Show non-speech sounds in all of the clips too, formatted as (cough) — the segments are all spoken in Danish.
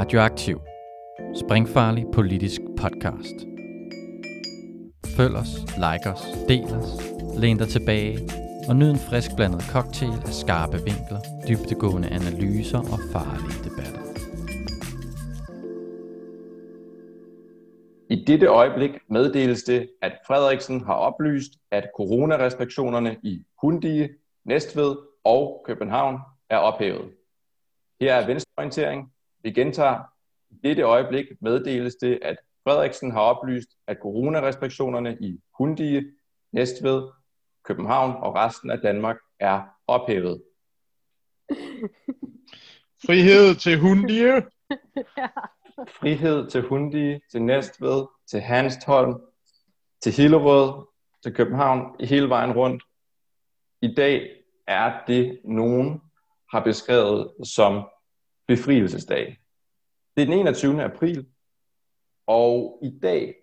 Radioaktiv. Springfarlig politisk podcast. Følg os, like os, del os, læn dig tilbage og nyd en frisk blandet cocktail af skarpe vinkler, dybtegående analyser og farlige debatter. I dette øjeblik meddeles det, at Frederiksen har oplyst, at coronarestriktionerne i Hundige, Næstved og København er ophævet. Her er venstreorientering. Vi gentager. I dette øjeblik meddeles det, at Frederiksen har oplyst, at coronarestriktionerne i Hundige, Næstved, København og resten af Danmark er ophævet. (laughs) Frihed til Hundige. (laughs) Frihed til Hundige, til Næstved, til Hanstholm, til Hillerød, til København, i hele vejen rundt. I dag er det, nogen har beskrevet som befrielsesdag. Det er den 21. april, og i dag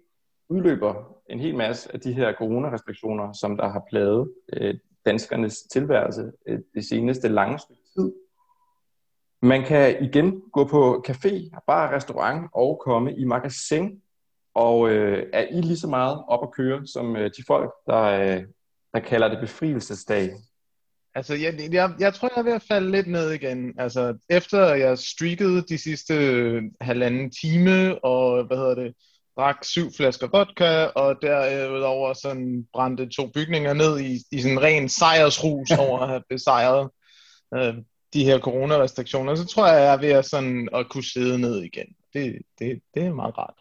udløber en hel masse af de her coronarestriktioner, som der har plaget øh, danskernes tilværelse øh, det seneste lange stykke tid. Man kan igen gå på café, bar, restaurant og komme i magasin, og øh, er I lige så meget op at køre som øh, de folk, der, øh, der kalder det befrielsesdag Altså, jeg, jeg, jeg tror, jeg er ved at falde lidt ned igen. Altså, efter jeg streakede de sidste halvanden time, og hvad hedder det, drak syv flasker vodka, og derudover sådan brændte to bygninger ned i, i sådan en ren sejrsrus (laughs) over at have besejret øh, de her coronarestriktioner, så tror jeg, jeg er ved at, sådan, at kunne sidde ned igen. Det, det, det er meget rart.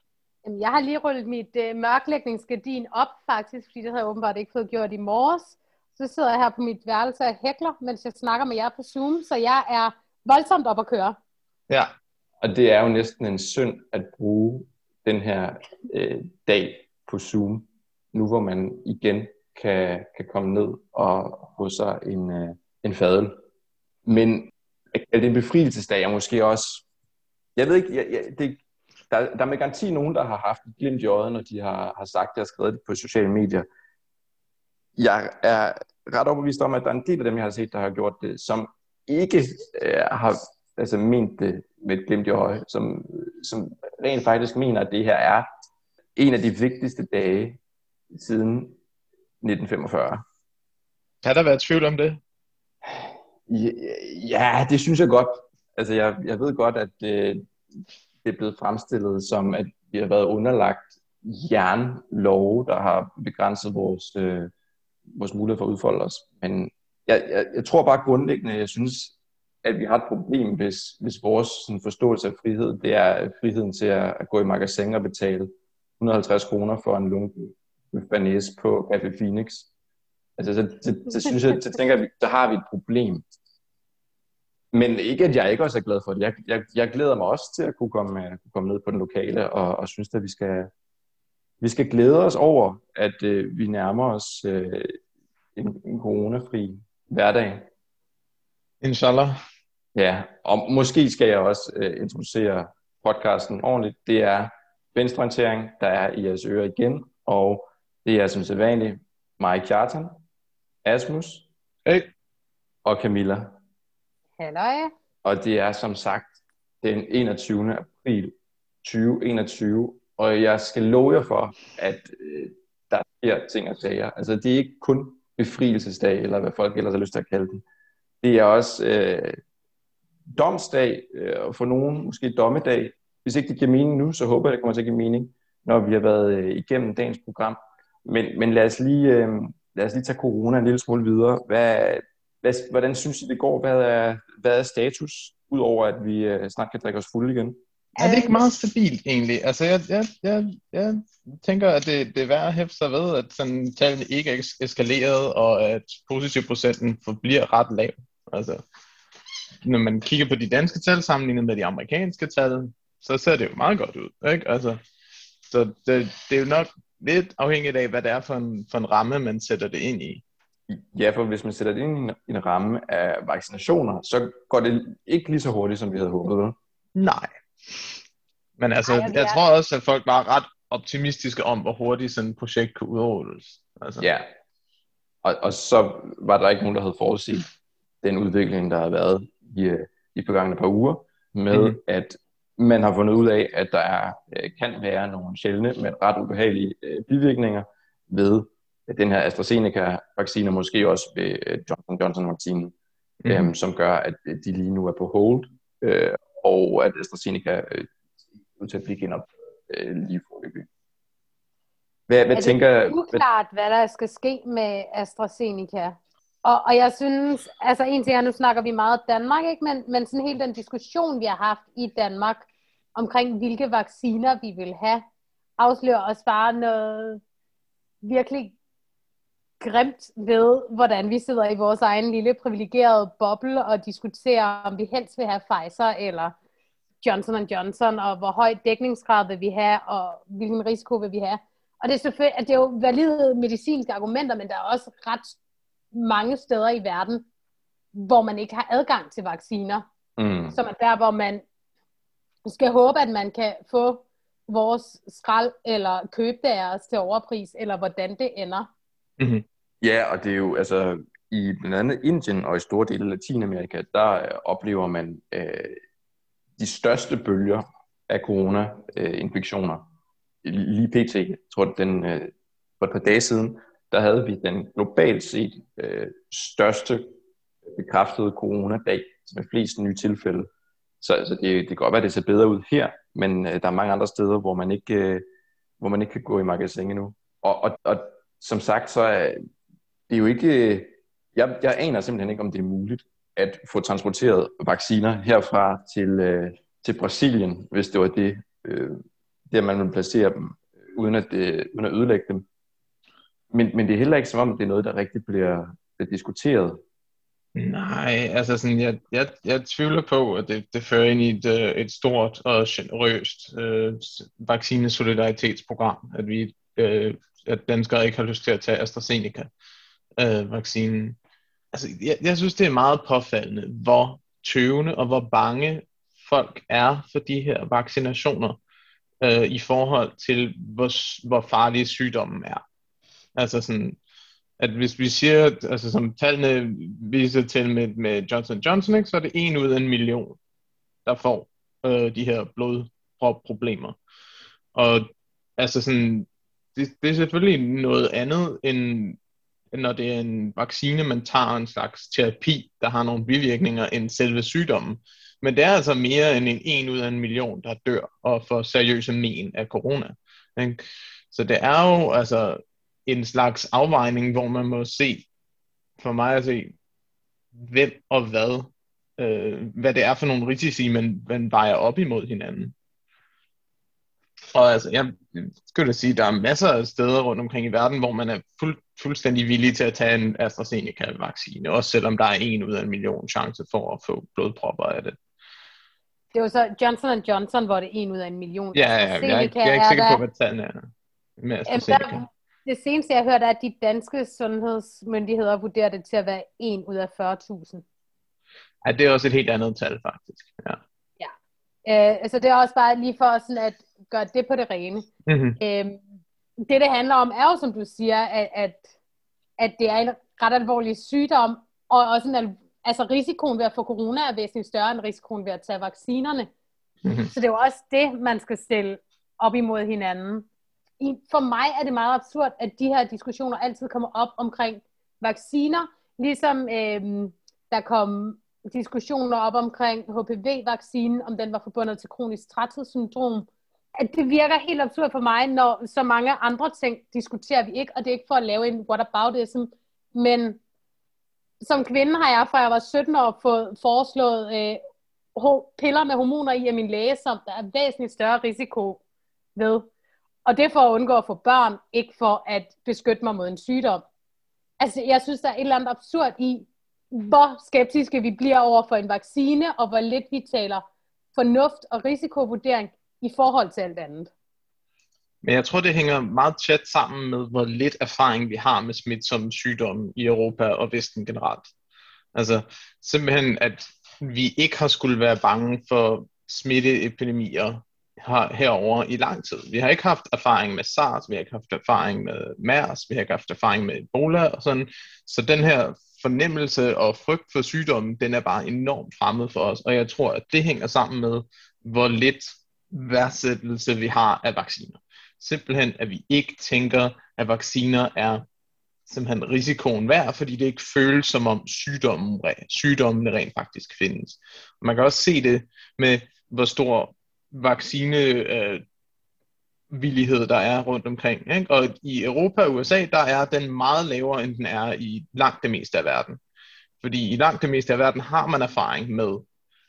Jeg har lige rullet mit øh, mørklægningsgardin op faktisk, fordi det havde jeg åbenbart ikke fået gjort i morges. Så sidder jeg her på mit værelse og hækler, mens jeg snakker med jer på Zoom, så jeg er voldsomt op at køre. Ja, og det er jo næsten en synd at bruge den her øh, dag på Zoom, nu hvor man igen kan, kan komme ned og få sig en, øh, en fadel. Men er det er en befrielsesdag jeg måske også, jeg ved ikke, jeg, jeg, det, der, der er med garanti nogen, der har haft et glimt i øjet, når de har, har sagt det og skrevet det på sociale medier jeg er ret overbevist om, at der er en del af dem, jeg har set, der har gjort det, som ikke øh, har altså, ment det med et glimt i øje, som, som rent faktisk mener, at det her er en af de vigtigste dage siden 1945. Kan der være tvivl om det? Ja, ja det synes jeg godt. Altså, jeg, jeg ved godt, at det, det er blevet fremstillet som, at vi har været underlagt jernlove, der har begrænset vores, øh, vores mulighed for at udfolde os. Men jeg, jeg, jeg tror bare grundlæggende, jeg synes, at vi har et problem, hvis, hvis vores sådan, forståelse af frihed, det er friheden til at, at gå i magasin og betale 150 kroner for en lunken banæs på Café Phoenix. Altså, så, så, så, synes jeg, så tænker jeg, der har vi et problem. Men ikke, at jeg ikke også er glad for det. Jeg, jeg, jeg glæder mig også til at kunne komme, øh, kunne komme ned på den lokale, og, og synes, at vi skal, vi skal glæde os over, at øh, vi nærmer os øh, en, en coronafri hverdag. Inshallah. Ja, og måske skal jeg også øh, introducere podcasten ordentligt. Det er venstreorientering, der er i jeres ører igen, og det er som sædvanligt mig, Kjartan, Asmus hey. og Camilla. Halløj. Og det er som sagt den 21. april 2021, og jeg skal love jer for, at øh, der sker ting og sager. Altså det er ikke kun befrielsesdag, eller hvad folk ellers har lyst til at kalde den. Det er også øh, domsdag, øh, og for nogen måske dommedag. Hvis ikke det giver mening nu, så håber jeg, det kommer til at give mening, når vi har været øh, igennem dagens program. Men, men lad, os lige, øh, lad os lige tage corona en lille smule videre. Hvad, hvad, hvordan synes I, det går? Hvad er, hvad er status, udover at vi øh, snart kan drikke os fulde igen? Er det ikke meget stabilt egentlig? Altså jeg, jeg, jeg, jeg tænker, at det, det er værd at hæfte sig ved, at sådan, tallene ikke er eskaleret, og at positivprocenten forbliver ret lav. Altså, når man kigger på de danske tal sammenlignet med de amerikanske tal, så ser det jo meget godt ud. Ikke? Altså, så det, det er jo nok lidt afhængigt af, hvad det er for en, for en ramme, man sætter det ind i. Ja, for hvis man sætter det ind i en, i en ramme af vaccinationer, så går det ikke lige så hurtigt, som vi havde håbet. Vel? Nej, men altså, Ej, jeg, jeg tror også, at folk var ret optimistiske om, hvor hurtigt sådan et projekt kunne udrulles. Altså. Ja, og, og så var der ikke nogen, der havde forudset den udvikling, der har været i, i forgangene par uger, med mm. at man har fundet ud af, at der er, øh, kan være nogle sjældne, men ret ubehagelige øh, bivirkninger ved den her AstraZeneca-vaccine, og måske også ved øh, Johnson Johnson-vaccinen, mm. øhm, som gør, at de lige nu er på hold, øh, og at AstraZeneca øh, til at blive genop øh, lige forløbig. Hvad, hvad er tænker, det er uklart, hvad der skal ske med AstraZeneca. Og, og jeg synes, altså en ting er, nu snakker vi meget Danmark, ikke? Men, men sådan hele den diskussion, vi har haft i Danmark, omkring hvilke vacciner vi vil have, afslører os bare noget virkelig grimt ved, hvordan vi sidder i vores egen lille privilegerede boble og diskuterer, om vi helst vil have Pfizer eller Johnson Johnson, og hvor høj dækningsgrad vil vi have, og hvilken risiko vil vi have. Og det er selvfølgelig, at det er jo valide medicinske argumenter, men der er også ret mange steder i verden, hvor man ikke har adgang til vacciner. Mm. Som er der, hvor man skal håbe, at man kan få vores skrald, eller købe deres til overpris, eller hvordan det ender. Mm-hmm. Ja, og det er jo, altså, i blandt andet Indien og i store dele af Latinamerika, der øh, oplever man øh, de største bølger af corona-infektioner. Øh, lige pt. Jeg tror, den, øh, for et par dage siden, der havde vi den globalt set øh, største bekræftede coronadag med flest nye tilfælde. Så altså, det, det kan godt være, at det ser bedre ud her, men øh, der er mange andre steder, hvor man ikke, øh, hvor man ikke kan gå i magasin endnu. Og, og, og som sagt, så er det jo ikke... Jeg, jeg aner simpelthen ikke, om det er muligt at få transporteret vacciner herfra til, øh, til Brasilien, hvis det var det, øh, der man vil placere dem, øh, uden at, det, uden at ødelægge dem. Men, men det er heller ikke som om, det er noget, der rigtig bliver, bliver diskuteret. Nej, altså sådan, jeg, jeg, jeg tvivler på, at det, det fører ind i et, øh, et stort og generøst øh, vaccinesolidaritetsprogram, at vi øh, at danskere ikke har lyst til at tage AstraZeneca øh, vaccinen. Altså, jeg, jeg synes, det er meget påfaldende, hvor tøvende og hvor bange folk er for de her vaccinationer øh, i forhold til, hvor, hvor farlige sygdommen er. Altså sådan, at hvis vi siger, altså som tallene viser til med, med Johnson Johnson, ikke, så er det en ud af en million, der får øh, de her blodproblemer. Og altså sådan, det, det er selvfølgelig noget andet, end, end når det er en vaccine, man tager en slags terapi, der har nogle bivirkninger end selve sygdommen. Men det er altså mere end en en ud af en million, der dør og får seriøse men af corona. Ikke? Så det er jo altså en slags afvejning, hvor man må se, for mig at se, hvem og hvad, øh, hvad det er for nogle risici, man, man vejer op imod hinanden. Og altså, jeg skulle sige, der er masser af steder rundt omkring i verden, hvor man er fuld, fuldstændig villig til at tage en AstraZeneca-vaccine, også selvom der er en ud af en million chance for at få blodpropper af det. Det var så Johnson Johnson, hvor det er en ud af en million. Ja, ja, jeg, jeg, jeg er ikke sikker på, hvad tallene er med AstraZeneca. det seneste, jeg hørte, er, at de danske sundhedsmyndigheder vurderer det til at være 1 ud af 40.000. Ja, det er også et helt andet tal, faktisk. Ja. ja. Øh, altså det er også bare lige for sådan at gøre det på det rene. Mm-hmm. Øh, det, det handler om, er jo, som du siger, at, at, at det er en ret alvorlig sygdom, og også en, altså risikoen ved at få corona er væsentligt større end risikoen ved at tage vaccinerne. Mm-hmm. Så det er jo også det, man skal stille op imod hinanden i, for mig er det meget absurd, at de her diskussioner altid kommer op omkring vacciner, ligesom øh, der kom diskussioner op omkring HPV-vaccinen, om den var forbundet til kronisk træthedssyndrom. At det virker helt absurd for mig, når så mange andre ting diskuterer vi ikke, og det er ikke for at lave en whataboutism, men som kvinde har jeg, fra jeg var 17 år, fået foreslået øh, piller med hormoner i af min læge, som der er væsentligt større risiko ved. Og det er for at undgå at få børn, ikke for at beskytte mig mod en sygdom. Altså, jeg synes, der er et eller andet absurd i, hvor skeptiske vi bliver over for en vaccine, og hvor lidt vi taler fornuft og risikovurdering i forhold til alt andet. Men jeg tror, det hænger meget tæt sammen med, hvor lidt erfaring vi har med smitsomme sygdomme i Europa og Vesten generelt. Altså simpelthen, at vi ikke har skulle være bange for smitteepidemier her, herover i lang tid. Vi har ikke haft erfaring med SARS, vi har ikke haft erfaring med MERS, vi har ikke haft erfaring med Ebola og sådan. Så den her fornemmelse og frygt for sygdommen, den er bare enormt fremmed for os, og jeg tror, at det hænger sammen med, hvor lidt værdsættelse vi har af vacciner. Simpelthen, at vi ikke tænker, at vacciner er simpelthen risikoen værd, fordi det ikke føles som om sygdommen, sygdommene rent faktisk findes. Man kan også se det med, hvor stor vaccine øh, villighed, der er rundt omkring. Ikke? Og i Europa og USA, der er den meget lavere, end den er i langt det meste af verden. Fordi i langt det meste af verden har man erfaring med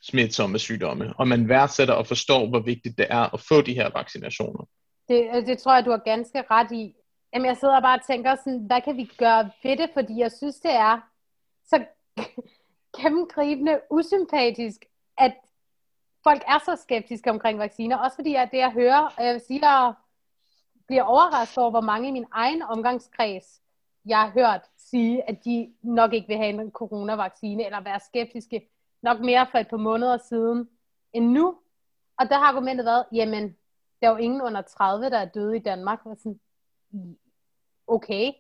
smitsomme sygdomme, og man værdsætter og forstår, hvor vigtigt det er at få de her vaccinationer. Det, øh, det tror jeg, du har ganske ret i. Jamen, jeg sidder bare og tænker sådan, hvad kan vi gøre ved det? Fordi jeg synes, det er så (laughs) gennemgribende usympatisk, at folk er så skeptiske omkring vacciner. Også fordi at det, jeg hører, jeg siger, bliver overrasket over, hvor mange i min egen omgangskreds, jeg har hørt sige, at de nok ikke vil have en coronavaccine, eller være skeptiske nok mere for et par måneder siden end nu. Og der har argumentet været, jamen, der er jo ingen under 30, der er døde i Danmark. Og sådan, okay,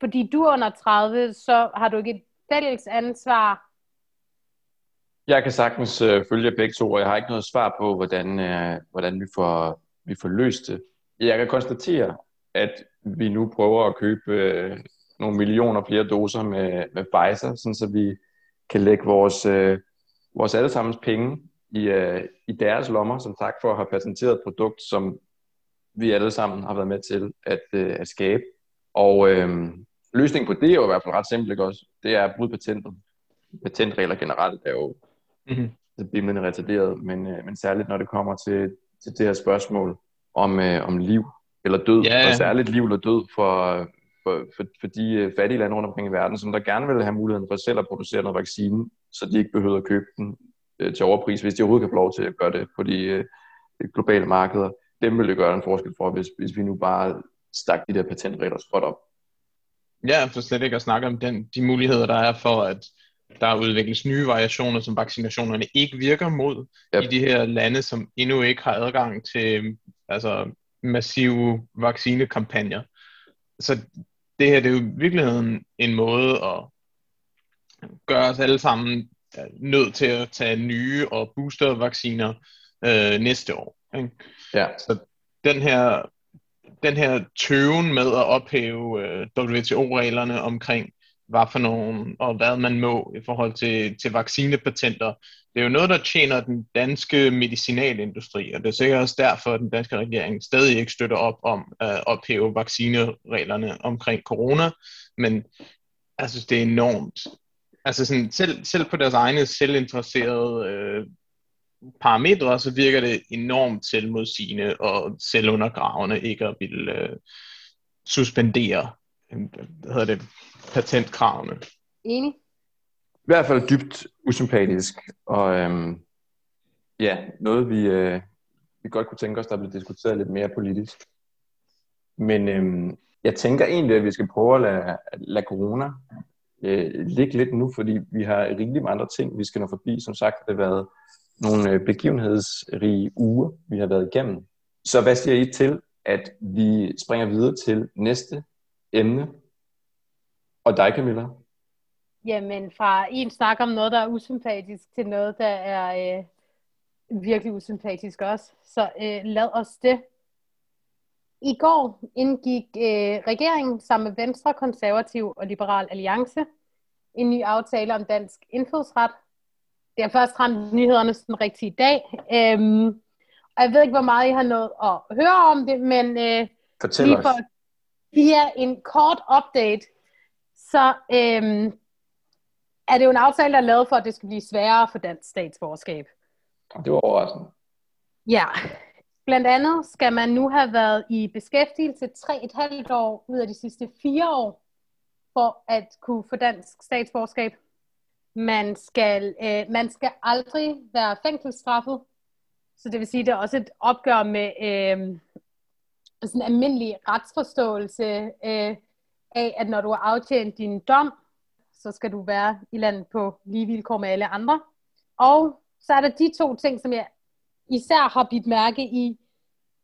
fordi du er under 30, så har du ikke et fælles ansvar. Jeg kan sagtens øh, følge begge to, og jeg har ikke noget svar på, hvordan, øh, hvordan vi, får, vi får løst det. Jeg kan konstatere, at vi nu prøver at købe øh, nogle millioner flere doser med, med Pfizer, sådan så vi kan lægge vores, øh, vores allesammens penge i, øh, i deres lommer, som tak for at have patenteret et produkt, som vi alle sammen har været med til at, øh, at skabe. Og øh, løsningen på det er jo i hvert fald ret simpelt, også? Det er at bryde patentet. Patentregler generelt er jo mm-hmm. bimlende retarderet, men, øh, men særligt når det kommer til, til det her spørgsmål om, øh, om liv eller død, yeah. og særligt liv eller død for, for, for, for de øh, fattige lande rundt omkring i verden, som der gerne vil have muligheden for selv at producere noget vaccine, så de ikke behøver at købe den øh, til overpris, hvis de overhovedet kan få lov til at gøre det på de, øh, globale markeder. Dem vil det gøre en forskel for, hvis, hvis vi nu bare stak de der patentregler skråt op. Ja, for slet ikke at snakke om den, de muligheder, der er for, at der udvikles nye variationer, som vaccinationerne ikke virker mod yep. i de her lande, som endnu ikke har adgang til altså, massive vaccinekampagner. Så det her det er jo i virkeligheden en måde at gøre os alle sammen nødt til at tage nye og boostervacciner øh, næste år. Ikke? Ja. Så den her, den her tøven med at ophæve øh, WTO-reglerne omkring, hvad for nogen, og hvad man må i forhold til, til vaccinepatenter, det er jo noget, der tjener den danske medicinalindustri, og det er sikkert også derfor, at den danske regering stadig ikke støtter op om at ophæve vaccinereglerne omkring corona, men altså, det er enormt. Altså sådan, selv, selv på deres egne selvinteresserede øh, parametre, så virker det enormt selvmodsigende og selvundergravende ikke at ville øh, suspendere hvad hedder det, patentkravene. Enig i hvert fald dybt usympatisk, og øhm, ja, noget vi, øh, vi godt kunne tænke os, der blev diskuteret lidt mere politisk. Men øhm, jeg tænker egentlig, at vi skal prøve at lade, lade corona øh, ligge lidt nu, fordi vi har rigeligt andre ting, vi skal nå forbi. Som sagt har det været nogle øh, begivenhedsrige uger, vi har været igennem. Så hvad siger I til, at vi springer videre til næste emne? Og dig, Camilla? Jamen, fra en snak om noget, der er usympatisk, til noget, der er øh, virkelig usympatisk også. Så øh, lad os det. I går indgik øh, regeringen sammen med Venstre, Konservativ og Liberal Alliance en ny aftale om dansk indfødsret. Det er først ramt nyhederne sådan rigtig i dag. Øhm, og jeg ved ikke, hvor meget I har nået at høre om det, men øh, Fortæl lige for via en kort update, så øhm, er det jo en aftale, der er lavet for, at det skal blive sværere for dansk statsborgerskab. Det var overraskende. Ja. Blandt andet skal man nu have været i beskæftigelse 3,5 år ud af de sidste fire år, for at kunne få dansk statsborgerskab. Man skal, øh, man skal aldrig være fængselsstraffet, så det vil sige, at det er også et opgør med øh, sådan en almindelig retsforståelse øh, af, at når du har aftjent din dom, så skal du være i landet på lige vilkår med alle andre. Og så er der de to ting, som jeg især har bidt mærke i,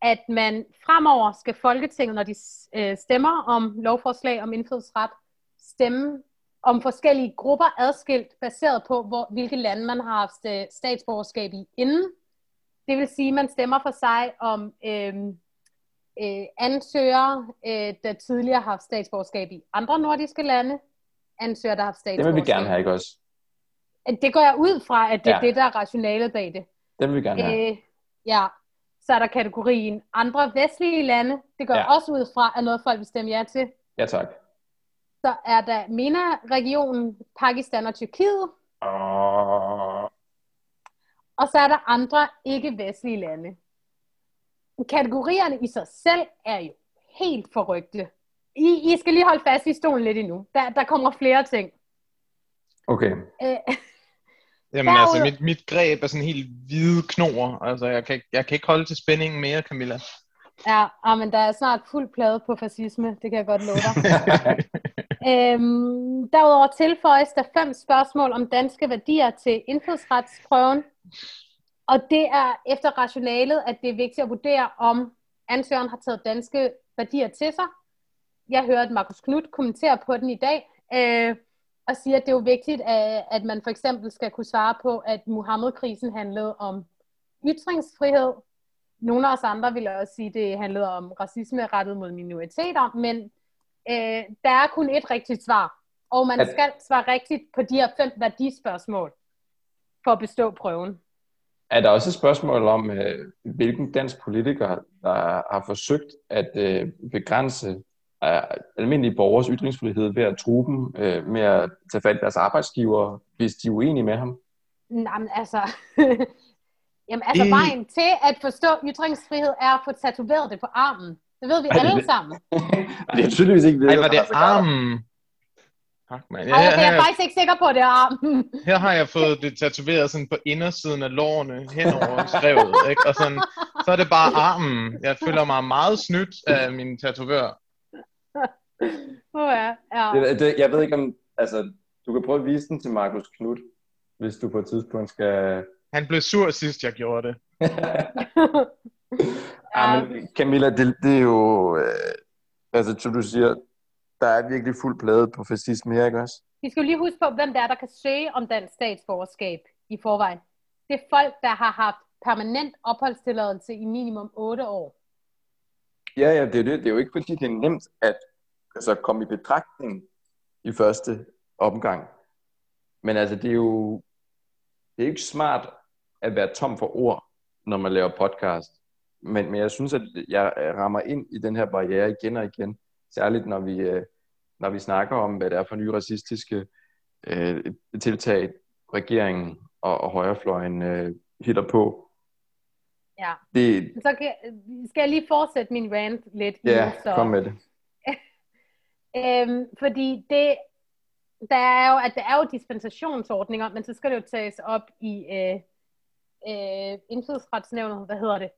at man fremover skal Folketinget, når de øh, stemmer om lovforslag om indfødsret, stemme om forskellige grupper adskilt, baseret på, hvor, hvilke lande man har haft øh, statsborgerskab i inden. Det vil sige, at man stemmer for sig om øh, øh, ansøgere, øh, der tidligere har haft statsborgerskab i andre nordiske lande, ansøgere, der har haft Det statsborgerskab. vil vi gerne have, ikke også? Det går jeg ud fra, at det er Ja. det, der er rationalet bag det. Det vil vi gerne have. Øh, ja, så er der kategorien andre vestlige lande. Det går ja. jeg også ud fra, at noget folk vil stemme ja til. Ja, tak. Så er der MENA-regionen, Pakistan og Tyrkiet. Åh, Og så er der andre ikke-vestlige lande. Kategorierne i sig selv er jo helt forrygte. I, I skal lige holde fast i stolen lidt endnu. Der, der kommer flere ting. Okay. Øh, (laughs) Jamen Derudover- altså, mit, mit greb er sådan helt hvide knor. Altså, jeg kan, ikke- jeg kan ikke holde til spændingen mere, Camilla. ja, ah, men der er snart fuld plade på fascisme. Det kan jeg godt love dig. (laughs) Øhm, derudover tilføjes der fem spørgsmål om danske værdier til indfødsretsprøven. Og det er efter rationalet, at det er vigtigt at vurdere, om ansøgeren har taget danske værdier til sig. Jeg hørte Markus Knudt kommentere på den i dag, øh, og sige, at det er jo vigtigt, at, at man for eksempel skal kunne svare på, at Muhammed-krisen handlede om ytringsfrihed. Nogle af os andre vil også sige, at det handlede om racisme rettet mod minoriteter, men øh, der er kun et rigtigt svar, og man At- skal svare rigtigt på de her fem værdispørgsmål for at bestå prøven. Er der også et spørgsmål om, øh, hvilken dansk politiker, der har forsøgt at øh, begrænse øh, almindelige borgers ytringsfrihed ved at true dem øh, med at tage fat i deres arbejdsgiver, hvis de er uenige med ham? Nej, men altså... Jamen, altså, (laughs) Det- vejen til at forstå ytringsfrihed er at få tatoveret det på armen. Det ved vi Ej, det- alle sammen. (laughs) det er tydeligvis ikke Ej, var det armen? Tak, mand. Ej, okay, jeg er faktisk ikke sikker på, at det er armen. (laughs) her har jeg fået det tatoveret sådan på indersiden af lårene henover skrevet, ikke? Og sådan, så er det bare armen. Jeg føler mig meget snydt af min tatovør. Oh, ja, ja. Det, det, jeg ved ikke om, altså, du kan prøve at vise den til Markus Knudt, hvis du på et tidspunkt skal... Han blev sur sidst, jeg gjorde det. (laughs) ja, men Camilla, det, det er jo, øh, altså som du siger, der er virkelig fuld plade på fascisme her, ikke også? Vi skal jo lige huske på, hvem der er, der kan søge om dansk statsborgerskab i forvejen. Det er folk, der har haft permanent opholdstilladelse i minimum 8 år. Ja, ja, det er, det. det er jo ikke fordi, det er nemt at altså, komme i betragtning i første omgang. Men altså, det er jo det er ikke smart at være tom for ord, når man laver podcast. Men, men jeg synes, at jeg rammer ind i den her barriere igen og igen. Særligt når vi, øh, når vi snakker om, hvad det er for nye racistiske øh, tiltag, regeringen og, og højrefløjen øh, hitter på. Ja. Det, Så kan, skal jeg lige fortsætte min rant lidt. ja, nu, så. kom med det. (laughs) Øhm, fordi det, der er jo, at der er jo dispensationsordninger, men så skal det jo tages op i øh, øh, indfødsretsnævnet, hvad hedder det?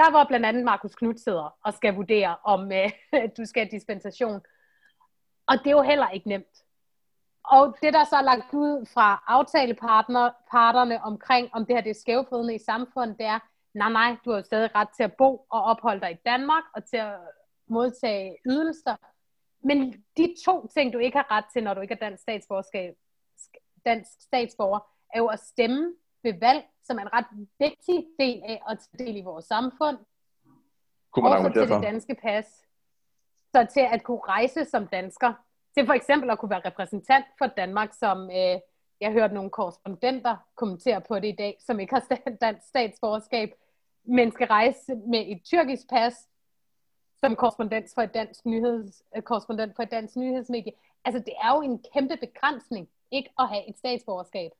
Der hvor blandt andet Markus Knud sidder og skal vurdere, om øh, (laughs) du skal have dispensation. Og det er jo heller ikke nemt. Og det, der så er lagt ud fra aftaleparterne omkring, om det her det er skævfødende i samfundet, det er, nej, nej, du har jo stadig ret til at bo og opholde dig i Danmark, og til at modtage ydelser. Men de to ting, du ikke har ret til, når du ikke er dansk statsborgerskab, dansk statsborger, er jo at stemme ved valg, som er en ret vigtig del af at tage del i vores samfund, Kunne man også til det danske pas. Så til at kunne rejse som dansker, til for eksempel at kunne være repræsentant for Danmark, som øh, jeg hørte nogle korrespondenter kommentere på det i dag, som ikke har dansk statsborgerskab, men skal rejse med et tyrkisk pas, som korrespondent for et dansk, nyheds, øh, korrespondent for et dansk nyhedsmedie. Altså det er jo en kæmpe begrænsning, ikke at have et statsborgerskab.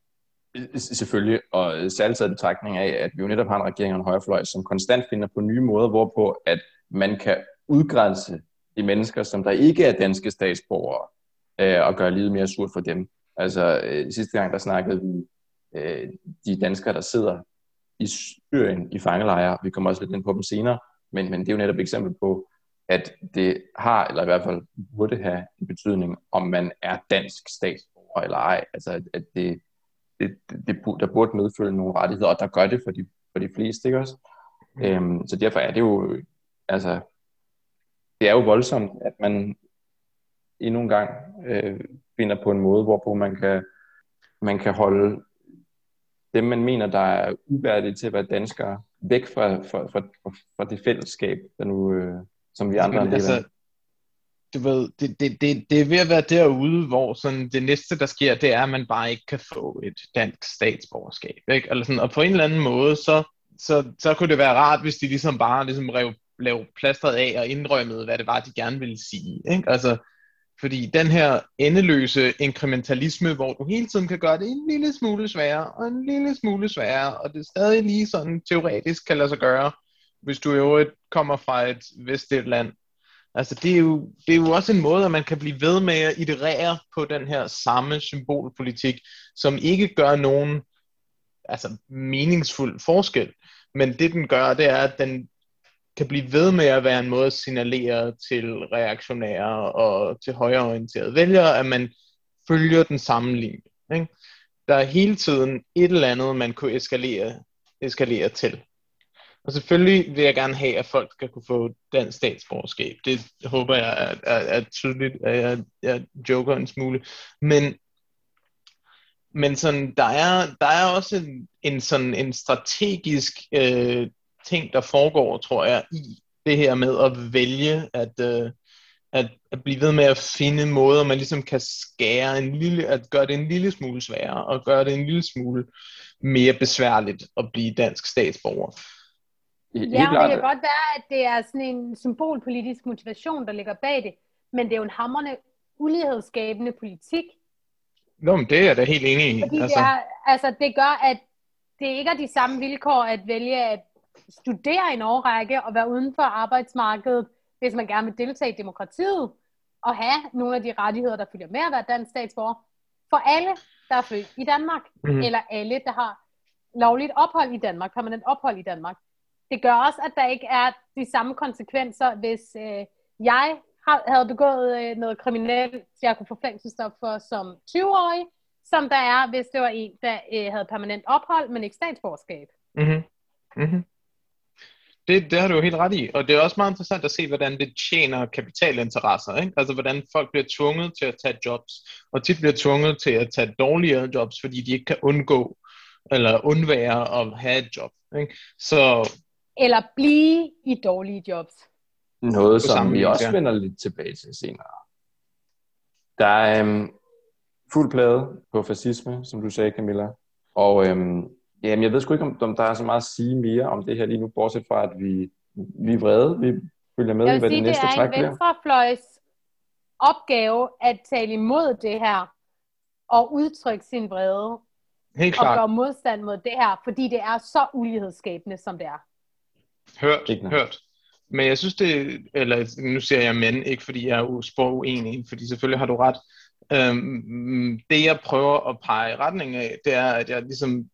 Selvfølgelig, og øh, særligt taget betragtning af, at vi jo netop har en regering og en højrefløj, som konstant finder på nye måder, hvorpå at man kan udgrænse de mennesker, som der ikke er danske statsborgere, øh, og gøre livet mere surt for dem. Altså øh, sidste gang, der snakkede vi øh, de danskere, der sidder i Syrien i fangelejre. Vi kommer også lidt ind på dem senere, men, men det er jo netop et eksempel på, at det har, eller i hvert fald burde have en betydning, om man er dansk statsborger eller ej. Altså at, at det, det, det, der burde medfølge nogle rettigheder, og der gør det for de, for de fleste, ikke også? Mm. Øhm, så derfor er det jo, altså, det er jo voldsomt, at man endnu en gang øh, finder på en måde, hvorpå man kan, man kan holde dem, man mener, der er uværdige til at være danskere, væk fra, fra, fra, fra det fællesskab, der nu, øh, som vi andre er altså, du ved, det, det, det, det er ved at være derude, hvor sådan det næste, der sker, det er, at man bare ikke kan få et dansk statsborgerskab. Ikke? Eller sådan, og på en eller anden måde, så, så, så kunne det være rart, hvis de ligesom bare ligesom rev, lavede plastret af og indrømmede, hvad det var, de gerne ville sige. Ikke? Altså, fordi den her endeløse inkrementalisme, hvor du hele tiden kan gøre det en lille smule sværere, og en lille smule sværere, og det stadig lige sådan teoretisk kan lade sig gøre, hvis du i øvrigt kommer fra et vestligt land. Altså det er, jo, det er jo også en måde, at man kan blive ved med at iterere på den her samme symbolpolitik, som ikke gør nogen altså, meningsfuld forskel. Men det den gør, det er, at den kan blive ved med at være en måde at signalere til reaktionære og til højreorienterede vælgere, at man følger den samme linje. Ikke? Der er hele tiden et eller andet, man kunne eskalere, eskalere til. Og selvfølgelig vil jeg gerne have, at folk skal kunne få dansk statsborgerskab. Det håber jeg er, er, er tydeligt, at jeg, jeg joker en smule. Men, men sådan, der, er, der er også en, en, sådan, en strategisk øh, ting, der foregår, tror jeg, i det her med at vælge at, øh, at, at blive ved med at finde måder, man ligesom kan skære en lille, at gøre det en lille smule sværere, og gøre det en lille smule mere besværligt at blive dansk statsborger. Helt ja, det kan godt være, at det er sådan en symbolpolitisk motivation, der ligger bag det, men det er jo en hammerne ulighedsskabende politik. Nå, men det er jeg da helt enig i. Fordi altså. Det, er, altså, det gør, at det ikke er de samme vilkår at vælge at studere en årrække og være uden for arbejdsmarkedet, hvis man gerne vil deltage i demokratiet, og have nogle af de rettigheder, der følger med at være dansk statsborger, for alle, der er født i Danmark, mm. eller alle, der har lovligt ophold i Danmark, permanent ophold i Danmark. Det gør også, at der ikke er de samme konsekvenser, hvis øh, jeg havde begået øh, noget kriminelt, jeg kunne få fængselsstop for som 20-årig, som der er, hvis det var en, der øh, havde permanent ophold, men ikke statsborgerskab. Mm-hmm. Mm-hmm. Det, det har du jo helt ret i, og det er også meget interessant at se, hvordan det tjener kapitalinteresser, ikke? altså hvordan folk bliver tvunget til at tage jobs, og tit bliver tvunget til at tage dårligere jobs, fordi de ikke kan undgå eller undvære at have et job. Ikke? Så... Eller blive i dårlige jobs. Noget, som vi også vender lidt tilbage til senere. Der er øhm, fuld plade på fascisme, som du sagde, Camilla, og øhm, Jamen, jeg ved sgu ikke, om, om der er så meget at sige mere om det her lige nu, bortset fra, at vi, vi er vrede. Vi følger med i, hvad sige, det næste træk bliver. det er en venstrefløjs opgave at tale imod det her, og udtrykke sin vrede. Helt klart. Og gøre modstand mod det her, fordi det er så ulighedsskabende, som det er. Hørt, hørt. Men jeg synes det, eller nu siger jeg men, ikke fordi jeg er spor uenig, fordi selvfølgelig har du ret. Øhm, det jeg prøver at pege i retning af, det er, at jeg ligesom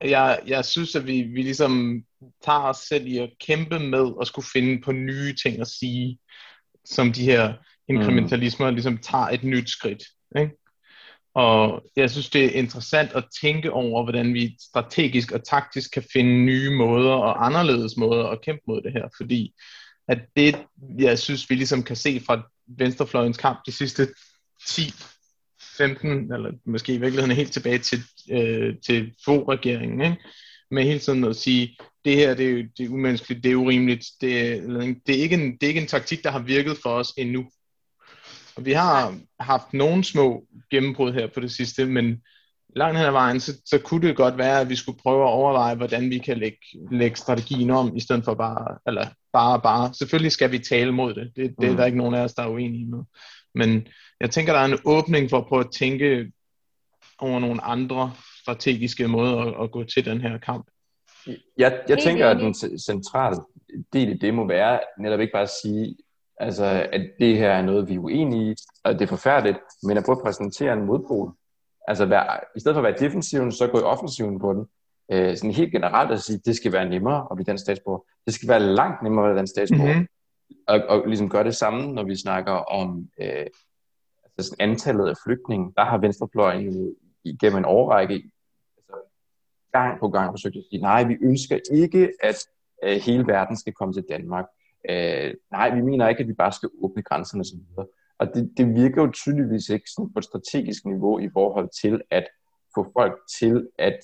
jeg, jeg synes, at vi, vi ligesom tager os selv i at kæmpe med at skulle finde på nye ting at sige, som de her inkrementalismer mm. ligesom tager et nyt skridt. Ikke? Og jeg synes, det er interessant at tænke over, hvordan vi strategisk og taktisk kan finde nye måder og anderledes måder at kæmpe mod det her. Fordi at det, jeg synes, vi ligesom kan se fra venstrefløjens kamp de sidste 10 15, eller måske i virkeligheden helt tilbage til, øh, til få-regeringen, ikke? med hele tiden at sige, det her det er, det er umenneskeligt, det er urimeligt, det er, det, er ikke en, det er ikke en taktik, der har virket for os endnu. Og vi har haft nogle små gennembrud her på det sidste, men langt hen ad vejen, så, så kunne det godt være, at vi skulle prøve at overveje, hvordan vi kan lægge, lægge strategien om, i stedet for bare, eller bare, bare. Selvfølgelig skal vi tale mod det. Det, det er mm. der ikke nogen af os, der er uenige med. Men jeg tænker, der er en åbning for at prøve at tænke over nogle andre strategiske måder at, at gå til den her kamp. Jeg, jeg tænker, at den centrale del i det må være netop ikke bare at sige, altså, at det her er noget, vi er uenige i, og det er forfærdeligt, men at prøve at præsentere en modpol. Altså, være, i stedet for at være defensiven, så gå i offensiven på den. Øh, sådan helt generelt at sige, at det skal være nemmere at blive dansk statsborger. Det skal være langt nemmere at være dansk statsborger. Mm-hmm. Og, og ligesom gøre det samme, når vi snakker om øh, altså antallet af flygtninge, der har Venstrefløjen igennem en årrække altså, gang på gang forsøgt at sige, nej, vi ønsker ikke, at øh, hele verden skal komme til Danmark. Øh, nej, vi mener ikke, at vi bare skal åbne grænserne osv. Og det, det virker jo tydeligvis ikke sådan på et strategisk niveau i forhold til at få folk til at